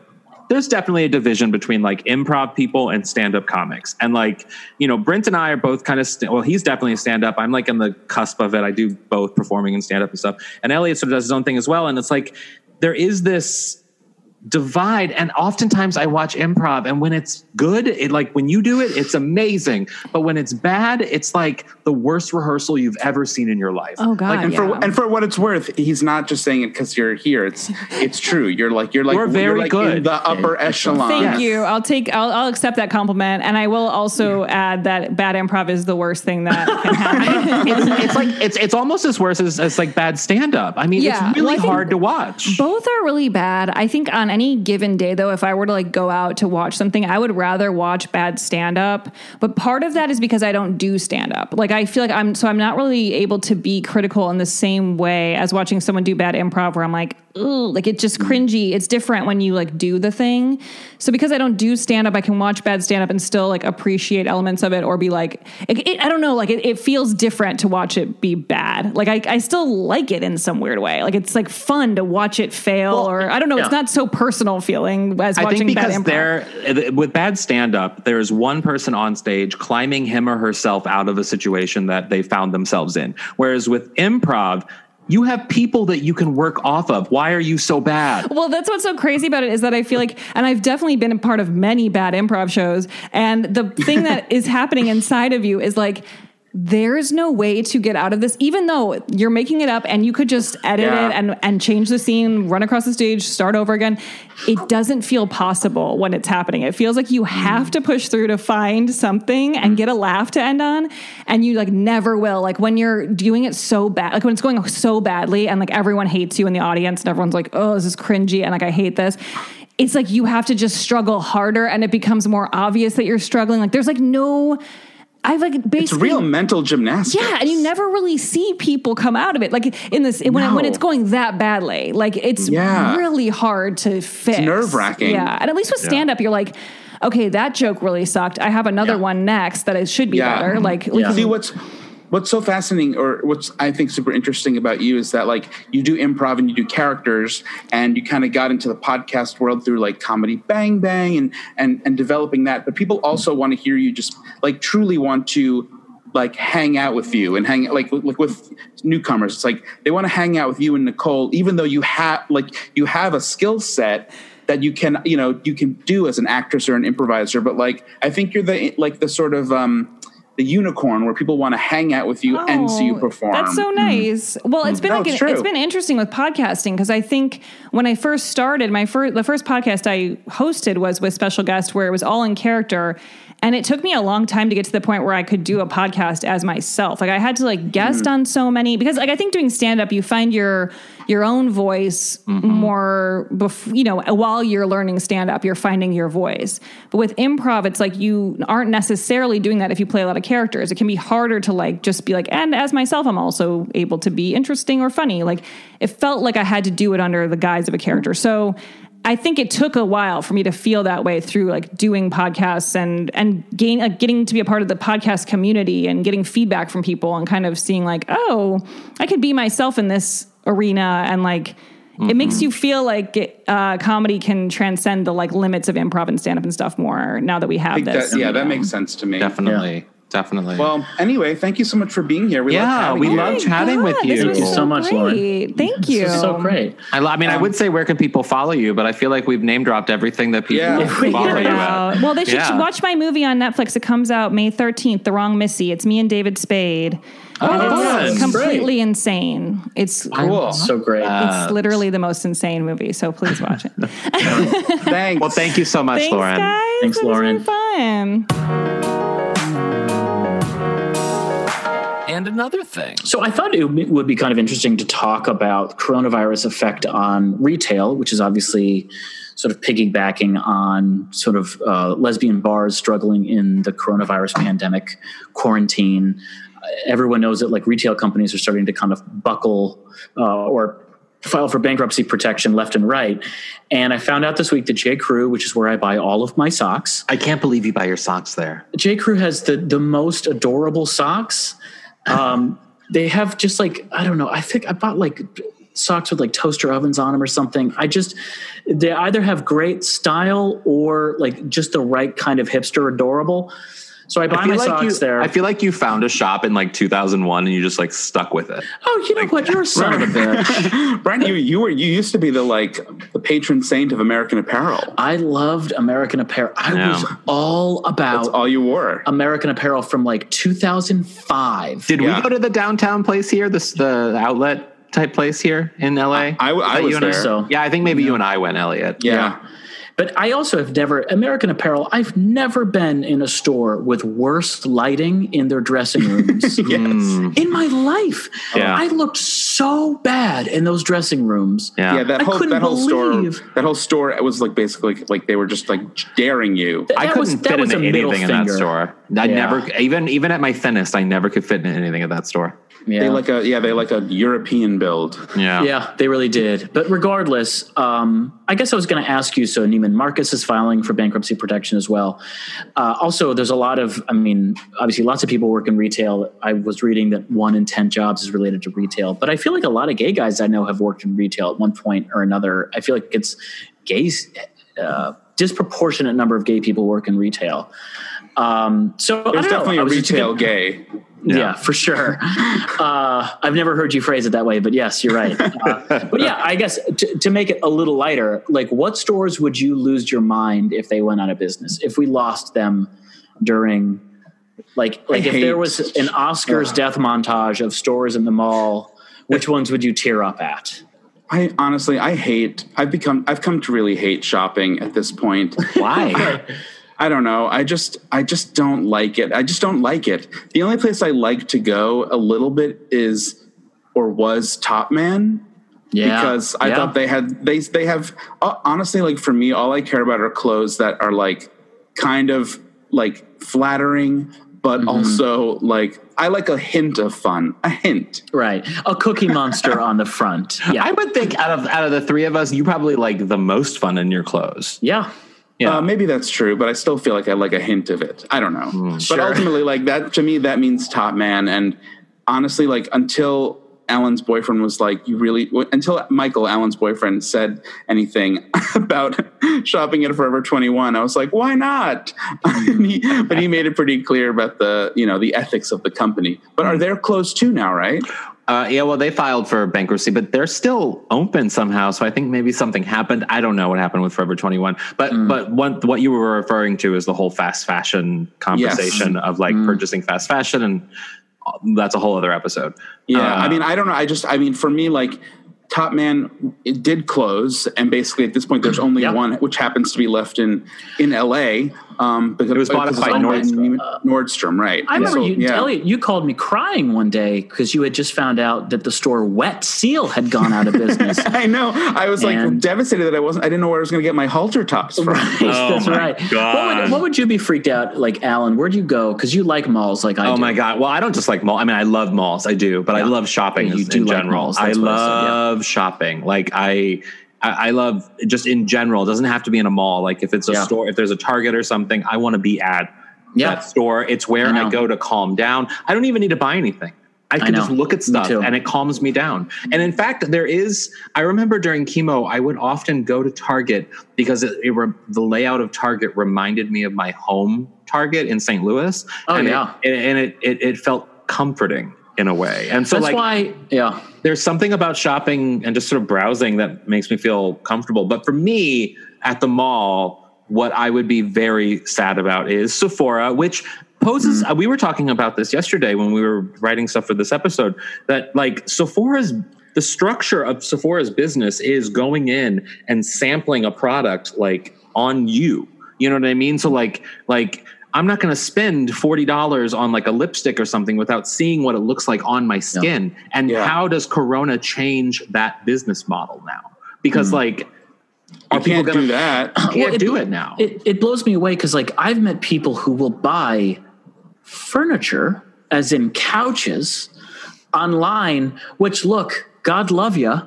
there's definitely a division between like improv people and stand-up comics. And like, you know, Brent and I are both kind of st- well, he's definitely a stand-up. I'm like in the cusp of it. I do both performing and stand-up and stuff. And Elliot sort of does his own thing as well. And it's like there is this divide and oftentimes i watch improv and when it's good it like when you do it it's amazing but when it's bad it's like the worst rehearsal you've ever seen in your life oh god, and yeah. for and for what it's worth, he's not just saying it because you're here. It's it's true. You're like you're like You're very like good. in the upper echelon. Thank Yes. you. I'll take. I'll, I'll accept that compliment, and I will also add that bad improv is the worst thing that can happen. it's, it's like it's it's almost as worse as, as like bad stand-up i mean Yeah. it's really Well, hard to watch Both are really bad. I think on any given day, though, if I were to like go out to watch something, I would rather watch bad stand up. But part of that is because I don't do stand up. Like I feel like I'm so I'm not really able to be critical in the same way as watching someone do bad improv, where I'm like, like it's just mm. cringy. It's different when you like do the thing. So because I don't do stand up, I can watch bad stand up and still like appreciate elements of it, or be like, it, it- I don't know, like it, it feels different to watch it be bad. Like I, I still like it in some weird way. Like it's like fun to watch it fail, or I don't know. It's not so personal feeling as I watching think bad because improv. there, with bad stand up, there's one person on stage climbing him or herself out of a situation that they found themselves in. Whereas with improv, you have people that you can work off of. Why are you so bad? Well, that's what's so crazy about it is that I feel like, and I've definitely been a part of many bad improv shows, and the thing that is happening inside of you is like, there's no way to get out of this, even though you're making it up and you could just edit Yeah. it and, and change the scene, run across the stage, start over again. It doesn't feel possible when it's happening. It feels like you have to push through to find something and get a laugh to end on. And you like never will. Like when you're doing it so bad, like when it's going so badly and like everyone hates you in the audience and everyone's like, oh, this is cringy and like I hate this. It's like you have to just struggle harder and it becomes more obvious that you're struggling. Like there's like no I've like basically It's real mental gymnastics. yeah, and you never really see people come out of it. Like in this when it, when it's going that badly, like it's Yeah. really hard to fix. nerve-wracking. Yeah, and at least with stand up, you're like, okay, that joke really sucked. I have another Yeah. one next that it should be Yeah. better. Like, we Yeah. can- See what's what's so fascinating, or what's I think super interesting about you is that like you do improv and you do characters, and you kind of got into the podcast world through like comedy Bang Bang and and and developing that. But people also want to hear you just like truly want to like hang out with you and hang like like with newcomers. It's like they want to hang out with you and Nicole, even though you have like you have a skill set that you can you know you can do as an actress or an improviser. But like I think you're the like the sort of um the unicorn where people want to hang out with you and see you Oh, perform. That's so mm. nice. Well, it's mm. been No, like it's an, it's been interesting with podcasting because I think when I first started, my first the first podcast I hosted was with special guest where it was all in character. And it took me a long time to get to the point where I could do a podcast as myself. Like I had to like guest Mm-hmm. on so many because like I think doing stand up you find your your own voice Mm-hmm. more bef- you know while you're learning stand up you're finding your voice. But with improv it's like you aren't necessarily doing that if you play a lot of characters. It can be harder to like just be like and as myself I'm also able to be interesting or funny. Like it felt like I had to do it under the guise of a character. So I think it took a while for me to feel that way through like doing podcasts and and gain like getting to be a part of the podcast community and getting feedback from people and kind of seeing like oh I could be myself in this arena and like it makes you feel like it, uh, comedy can transcend the like limits of improv and stand up and stuff more now that we have this. that, yeah, that you know? makes sense to me. Definitely. Definitely. Well, anyway, thank you so much for being here. We love Yeah, having we you. love Oh my chatting with you. Thank you so much, Lauren. Thank you. This is so great. I, lo- I mean, I would um, say where can people follow you, but I feel like we've name dropped everything that people Yeah. follow it you out. at. Well, they should Yeah. watch my movie on Netflix. It comes out May 13th, The Wrong Missy. It's me and David Spade. Oh, it's fun. completely insane. It's Cool. So great. Uh, it's literally the most insane movie, so please watch it. Thanks. Well, thank you so much, Thanks, Lauren. guys. Thanks, It was Lauren. really fun. And another thing. So I thought it would be kind of interesting to talk about coronavirus effect on retail, which is obviously sort of piggybacking on sort of uh, lesbian bars struggling in the coronavirus pandemic quarantine. Uh, Everyone knows that like retail companies are starting to kind of buckle uh, or file for bankruptcy protection left and right. And I found out this week that J. Crew, which is where I buy all of my socks, I can't believe you buy your socks there. J. Crew has the the most adorable socks. Um, they have just like I don't know. I think I bought like socks with like toaster ovens on them or something. I just they either have great style or like just the right kind of hipster adorable. So I buy my socks you, there. I feel like you found a shop in like 2001 and you just like stuck with it. oh, you know what? You're a son of a bitch. Brian, you you were you used to be the like the patron saint of American Apparel. I loved American Apparel. I Yeah. was all about That's all you wore. American Apparel from like 2005. Did Yeah. we go to the downtown place here, this the outlet type place here in LA? I- I Is that was you and there. So Yeah, I think maybe you and I went, Elliot. yeah. But I also have never American Apparel. I've never been in a store with worse lighting in their dressing rooms Yes. Mm. in my life. Yeah. I looked so bad in those dressing rooms. Yeah. Yeah, that whole couldn't that whole believe- store that whole store it was like basically like they were just like daring you. I couldn't was- fit was into a middle anything in that store. I Yeah. never, even even at my thinnest, I never could fit into anything at that store. Yeah. They like a yeah, they like a European build. Yeah. Yeah, they really did. But regardless, um, I guess I was going to ask you. So Neiman Marcus is filing for bankruptcy protection as well. Uh, also, there's a lot of, I mean, obviously, lots of people work in retail. I was reading that one in ten jobs is related to retail. But I feel like a lot of gay guys I know have worked in retail at one point or another. I feel like it's gays. Uh, disproportionate number of gay people work in retail. Um, so I There's don't know. definitely I a was just retail thinking- gay. Yeah, for sure. Uh, I've never heard you phrase it that way, but yes, you're right. Uh, but yeah, I guess to, to make it a little lighter, like what stores would you lose your mind if they went out of business? If we lost them during, like, like if hate- there was an Oscars death montage of stores in the mall, which ones would you tear up at? I honestly I hate I've become I've come to really hate shopping at this point. Why? I don't know. I just I just don't like it. I just don't like it. The only place I like to go a little bit is or was Top Man Yeah, because I yeah. thought they had they they have uh, honestly like for me all I care about are clothes that are like kind of like flattering but Mm-hmm. also like I like a hint of fun. A hint. right a Cookie Monster on the front. Yeah, I would think out of out of the three of us, you probably like the most fun in your clothes. yeah. Yeah. Uh, maybe that's true, but I still feel like I like a hint of it. I don't know. but Sure. ultimately, like that to me, that means top man. And honestly, like until Alan's boyfriend was like, "You really?" Until Michael, Alan's boyfriend, said anything about shopping at Forever Twenty One, I was like, "Why not?" he, but he made it pretty clear about the you know the ethics of the company. But are they close too now? Right? Uh, yeah, well, they filed for bankruptcy, but they're still open somehow. So I think maybe something happened. I don't know what happened with Forever 21, but Mm. but what what you were referring to is the whole fast fashion conversation of like Mm. purchasing fast fashion, and that's a whole other episode. Yeah, Uh, I mean, I don't know. I just, I mean, for me, like Top Man, it did close, and basically at this point, there's only one, which happens to be left in in L.A. Um, because It was bought because by it's owned Nordstrom. Nordstrom, right? I And remember so, you, yeah. Elliot, you called me crying one day because you had just found out that the store Wet Seal had gone out of business. I know. I was like And- devastated that I wasn't. I didn't know where I was going to get my halter tops from. Right, that's Oh my right. What would, what would you be freaked out like, Alan? Where'd you go? Because you like malls like I Oh do. my god! Well, I don't just like mall. I mean, I love malls. I do, but I love shopping Yeah, you in do like general. malls, I that's what I said, yeah. love shopping. Like I, I I love just in general. It doesn't have to be in a mall. Like if it's a Yeah. store, if there's a Target or something, I want to be at Yeah. that store. It's where I I, go to calm down. I don't even need to buy anything. I can know. just look at stuff and it calms me down. And in fact, there is. I remember during chemo, I would often go to Target because it, it re, the layout of Target reminded me of my home Target in St. Louis. Oh, and yeah. it, and it, it it felt comforting in a way. And so That's like why, yeah. there's something about shopping and just sort of browsing that makes me feel comfortable. But for me, at the mall, what I would be very sad about is Sephora, which poses. Mm. We were talking about this yesterday when we were writing stuff for this episode. That like Sephora's the structure of Sephora's business is going in and sampling a product like on you. You know what I mean? So like like. I'm not going to spend forty dollars on like a lipstick or something without seeing what it looks like on my skin. And Yeah. how does Corona change that business model now? Because hmm. like, You can't gonna- do that. can't Well, do it now? It, it blows me away because, like, I've met people who will buy furniture, as in couches, online. Which, look, God love you,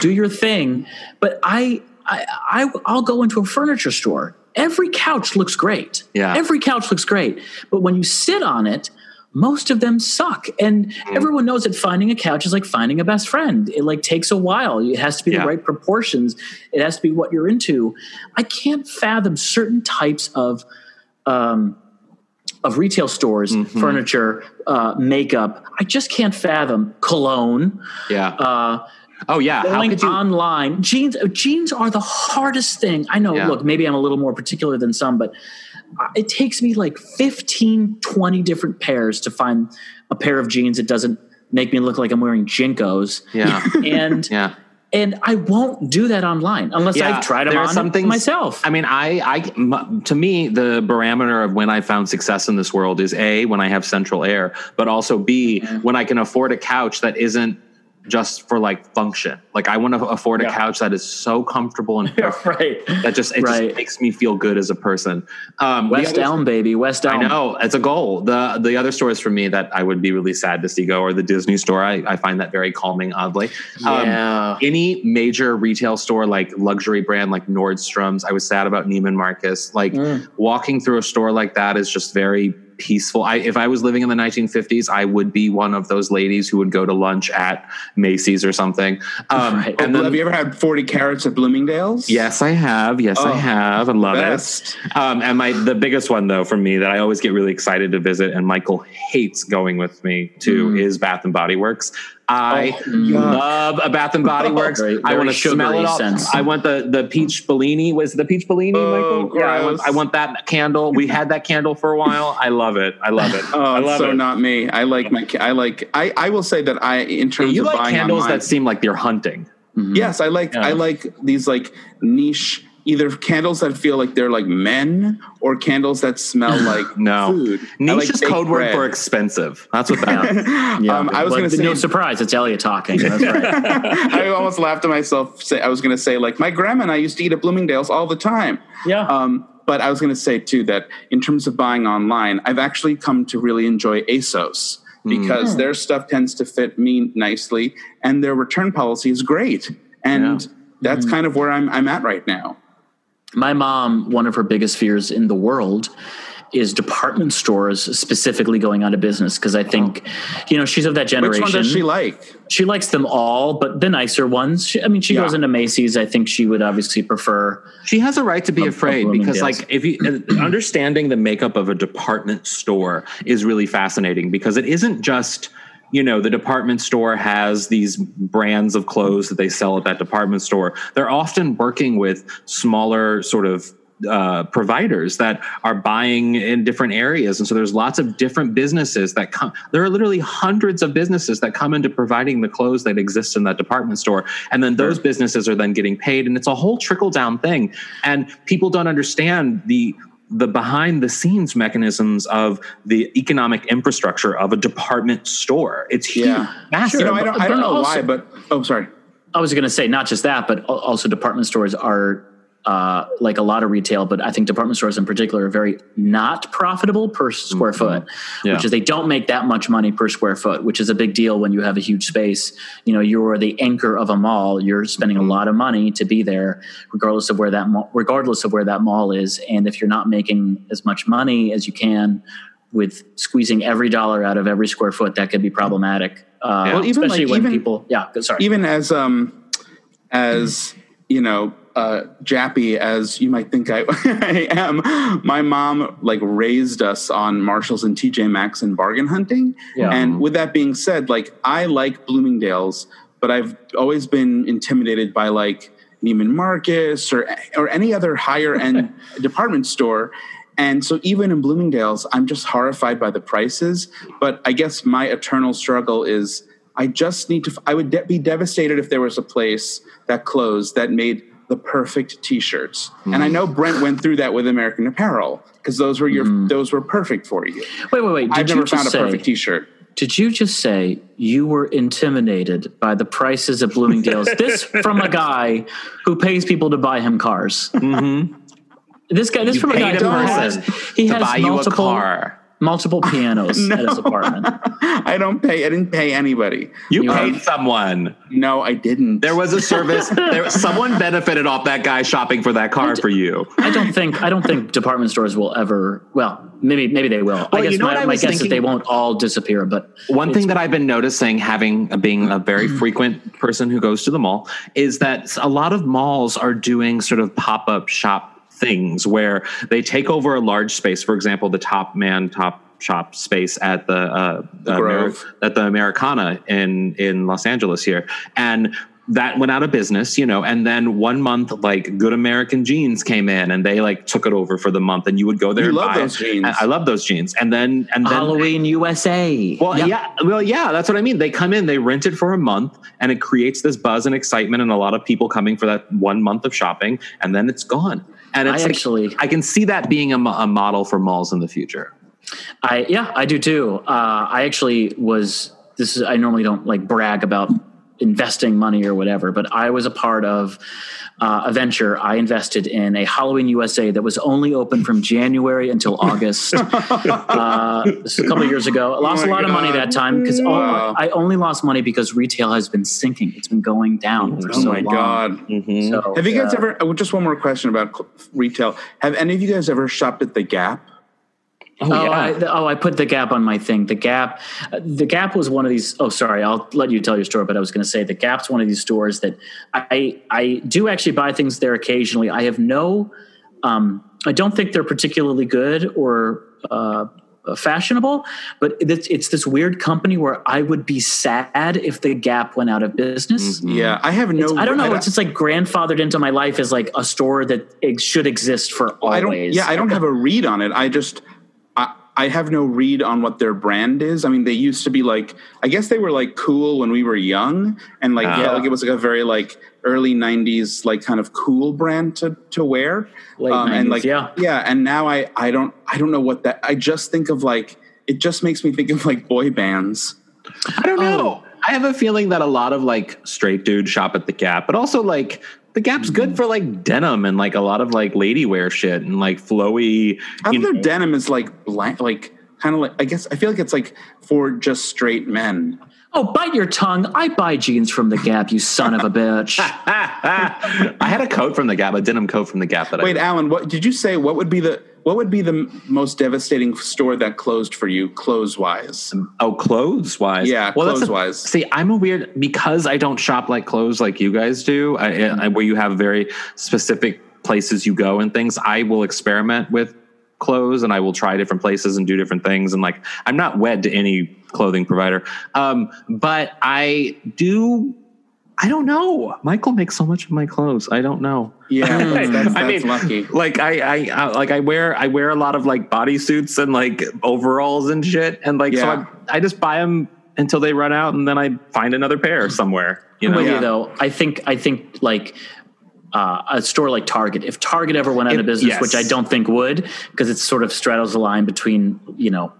do your thing. But I, I, I, I'll go into a furniture store. Every couch looks great. Yeah. every couch looks great. But when you sit on it. Most of them suck, and Mm. everyone knows that finding a couch is like finding a best friend. It like takes a while. It has to be Yeah. the right proportions. It has to be what you're into. I can't fathom certain types of um, of retail stores, Mm-hmm. furniture, uh, makeup. I just can't fathom cologne. yeah. Uh, oh yeah. How going could you? online, jeans. uh, Jeans are the hardest thing. I know. Yeah. Look, maybe I'm a little more particular than some, but it takes me like 15, 20 different pairs to find a pair of jeans that doesn't make me look like I'm wearing JNCOs. yeah. And yeah. and I won't do that online unless Yeah, I've tried them on some things- myself. I mean, I, I, m- to me, the barometer of when I found success in this world is a when I have central air, but also b when I can afford a couch that isn't just for like function. Like I want to afford a Yeah. couch that is so comfortable and right. that just it Right. just makes me feel good as a person. Um, West other- Elm, baby. West Elm. I know it's a goal. The the other stores for me that I would be really sad to see go are the Disney store. I, I find that very calming, oddly. Um, Yeah. any major retail store like luxury brand like Nordstrom's, I was sad about Neiman Marcus. Like Mm. walking through a store like that is just very peaceful. I, if I was living in the 1950s, I would be one of those ladies who would go to lunch at Macy's or something. Um, Right. And have then, you ever had 40 carrots at Bloomingdale's? yes, I have. Yes, I Oh, have. I love best. it. Um, and my the biggest one though for me that I always get really excited to visit, and Michael hates going with me to, Mm. is Bath and Body Works. I Oh, love a Bath and Body Works. Very- I want to smell it all. scents. I want the the peach Bellini. Was the peach Bellini, Oh, Michael? Yeah, I want. I want that candle. We had that candle for a while. I love it. I love it. Oh, I love so it. not me. I like my. I like. I. I will say that I, in terms you of like buying candles online, that seem like they're hunting. Yes, I like. Yeah. I like these like niche. Either candles that feel like they're like men, or candles that smell like No, food. Niche like is baked code word bread. for expensive. That's what that. is. Yeah. Um, I was But going to say. no surprise. It's Elliot talking. That's right. I almost laughed at myself. Say I was going to say like my grandma and I used to eat at Bloomingdale's all the time. yeah. Um, but I was going to say too that in terms of buying online, I've actually come to really enjoy ASOS because their stuff tends to fit me nicely, and their return policy is great, and that's kind of where I'm I'm at right now. My mom, one of her biggest fears in the world is department stores specifically going out of business because I think, you know, she's of that generation. Which generation. one does she like? She likes them all, but the nicer ones. She, I mean, she Yeah. goes into Macy's. I think she would obviously prefer. She has a right to be Of- afraid of because, Bloomingdale's. like, if you uh, understanding the makeup of a department store is really fascinating because it isn't just you know the department store has these brands of clothes that they sell at that department store. They're often working with smaller sort of uh, providers that are buying in different areas, and so there's lots of different businesses that come. There are literally hundreds of businesses that come into providing the clothes that exist in that department store, and then those businesses are then getting paid, and it's a whole trickle down thing. And people don't understand the the behind the scenes mechanisms of the economic infrastructure of a department store. It's huge, Yeah. massive. You know, I don't, I don't know also- why, but oh, sorry. I was going to say not just that, but also department stores are uh, like a lot of retail, but I think department stores in particular are very not profitable per square foot, Yeah. which is they don't make that much money per square foot, which is a big deal when you have a huge space. You know, you're the anchor of a mall. You're spending a lot of money to be there, regardless of where that mall, regardless of where that mall is. And if you're not making as much money as you can with squeezing every dollar out of every square foot, that could be problematic. Uh, Well, even especially like- when even- people, yeah, sorry. even as um as you know uh jappy as you might think I, I am my mom like raised us on marshalls and tj maxx and bargain hunting Yeah. and with that being said like i like bloomingdale's but i've always been intimidated by like neiman marcus or or any other higher end department store and so even in bloomingdale's i'm just horrified by the prices but i guess my eternal struggle is I just need to. I would de- be devastated if there was a place that closed that made the perfect T-shirts. And I mm. know Brent went through that with American Apparel because those were your mm. those were perfect for you. Wait, wait, wait. Did I've you never just found a say, perfect T-shirt. Did you just say you were intimidated by the prices of Bloomingdale's? this from a guy who pays people to buy him cars. Mm-hmm. This guy, this You from a guy who has, person he to has buy you a multiple, car. Multiple pianos at his apartment. I don't pay. I didn't pay anybody. You You paid have- someone. No, I didn't. There was a service. there, someone benefited off that guy shopping for that car for you. I don't think I don't think department stores will ever. Well, maybe maybe they will. I guess you know my, I my was guess is they won't all disappear. But One thing that I've been noticing, having being a very Mm. frequent person who goes to the mall, is that a lot of malls are doing sort of pop up shop things where they take over a large space. For example, the Top Man Top Shop space at the, uh, uh, Grove. at the Americana in in Los Angeles here, and that went out of business, you know, and then one month, like Good American Jeans came in, and they like took it over for the month, and you would go there. You and love buy those it. jeans. I I love those jeans, and then and then Halloween USA. well, yeah. well, yeah, that's what I mean. They come in, they rent it for a month, and it creates this buzz and excitement, and a lot of people coming for that one month of shopping, and then it's gone. And I it's like- actually- I can see that being a, a model for malls in the future. I yeah, I do too. Uh, I actually was. This is. I normally don't like brag about investing money or whatever, but I was a part of uh, a venture. I invested in a Halloween USA that was only open from January until August. uh, this is a couple of years ago. I lost Oh a my lot of money that time because Wow. I only lost money because retail has been sinking. It's been going down for oh so my long. god. So, Have you guys uh, ever? oh, Just one more question about retail. Have any of you guys ever shopped at the Gap? Oh, Oh, I, the- oh, I put the Gap on my thing. The Gap, uh, the Gap was one of these. Oh, sorry, I'll let you tell your story. But I was going to say the Gap's one of these stores that I I do actually buy things there occasionally. I have no, um, I don't think they're particularly good or uh, fashionable, but it's, it's this weird company where I would be sad if the Gap went out of business. Yeah, I have no. It's- I don't know. It's just like grandfathered into my life as like a store that it should exist for I always. don't. Yeah, I don't have a read on it. I just. I, I have no read on what their brand is. I mean, they used to be like. I guess they were like cool when we were young, and like Ah. felt like it was like a very like early '90s like kind of cool brand to to wear. Late and 90s, like yeah. yeah. And now I I don't I don't know what that. I just think of like it just makes me think of like boy bands. I don't know. I have a feeling that a lot of like straight dudes shop at the Gap, but also like the Gap's good for like denim and like a lot of like lady wear shit and like flowy. I You think their know, denim is like blank, like kind of like I guess I feel like it's like for just straight men. Oh, bite your tongue. I buy jeans from the Gap, you son of a bitch. I had a coat from the Gap, a denim coat from the Gap that Wait, I Alan, what did you say? What would be the what would be the most devastating store that closed for you, clothes wise? Oh, clothes wise. Yeah, that's clothes-wise. See, I'm a weird because I don't shop like clothes like you guys do. I, I, where you have very specific places you go and things. I will experiment with clothes and I will try different places and do different things. And like, I'm not wed to any clothing provider. Um, but I do. I don't know. Michael makes so much of my clothes. I don't know. Yeah, that's, that's, I that's mean, lucky. Like I, I, I, like I wear, I wear a lot of like bodysuits and like overalls and shit, and like so I, I just buy them until they run out, and then I find another pair somewhere. You know, Yeah. though. I think I think like uh, a store like Target, if Target ever went out It- of business, yes. which I don't think would, because it sort of straddles the line between you know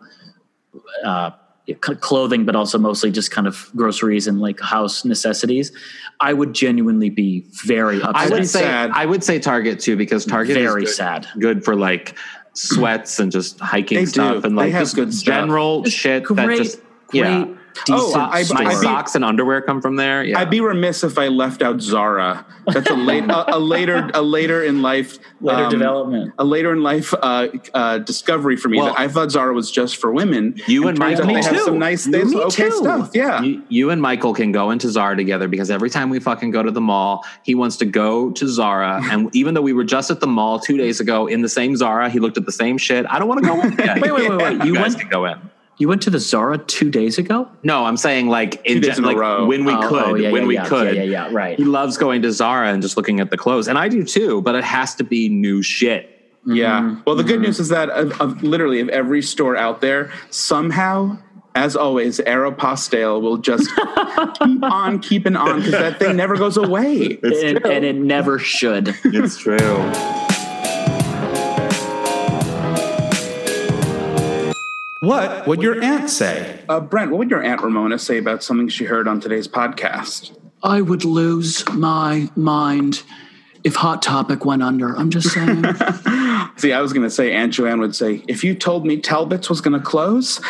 uh, kind of clothing, but also mostly just kind of groceries and like house necessities. I would genuinely be very upset. I would Pretty say sad. I would say Target too because Target Very is good, sad. good for like sweats and just hiking They do. stuff and like have just good stuff. general shit that just great, yeah. Decent Oh, I- store. My I'd be- socks and underwear come from there. Yeah. I'd be remiss if I left out Zara. That's a late, a, a later, a later in life, later um, development. a later in life uh, uh, discovery for me. Well- that I thought Zara was just for women. You and turns Michael- Me have too. some nice, they have Me okay too. stuff. Yeah, you, you and Michael can go into Zara together because every time we fucking go to the mall, he wants to go to Zara. And even though we were just at the mall two days ago in the same Zara, he looked at the same shit. I don't want to go in. yet. Wait, wait, wait, wait. You You guys went- can go in. You went to the Zara two days ago. No, I'm saying like in, days gen- in a like row. when we Oh, oh could, oh, yeah, when yeah, we yeah, could. yeah, yeah, yeah, right. He loves going to Zara and just looking at the clothes, and I do too. But it has to be new shit. yeah. Mm-hmm. Well, the good mm-hmm. news is that of, of literally of every store out there, somehow. As always, Aeropostale will just keep on keeping on because that thing never goes away. and, and it never should. It's true. What would your aunt say? Uh, Brent, what would your Aunt Ramona say about something she heard on today's podcast? I would lose my mind if Hot Topic went under. I'm just saying. See, I was going to say Aunt Joanne would say, if you told me Talbot's was going to close,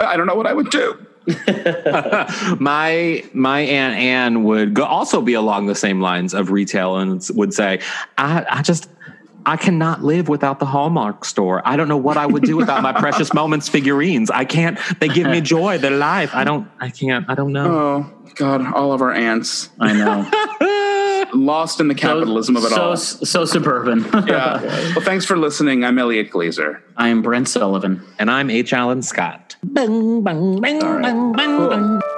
I I don't know what I would do. my my aunt Anne would go, also be along the same lines of retail and would say, I, I just I cannot live without the Hallmark store. I don't know what I would do without my precious moments figurines. I can't. They give me joy. They're life. I don't. I can't. I don't know. Oh, God, all of our aunts I know. lost in the capitalism of it so, all. So suburban. Yeah. Well, thanks for listening. I'm Elliot Glazer. I am Brent Sullivan. And I'm H. Alan Scott. All right. Cool.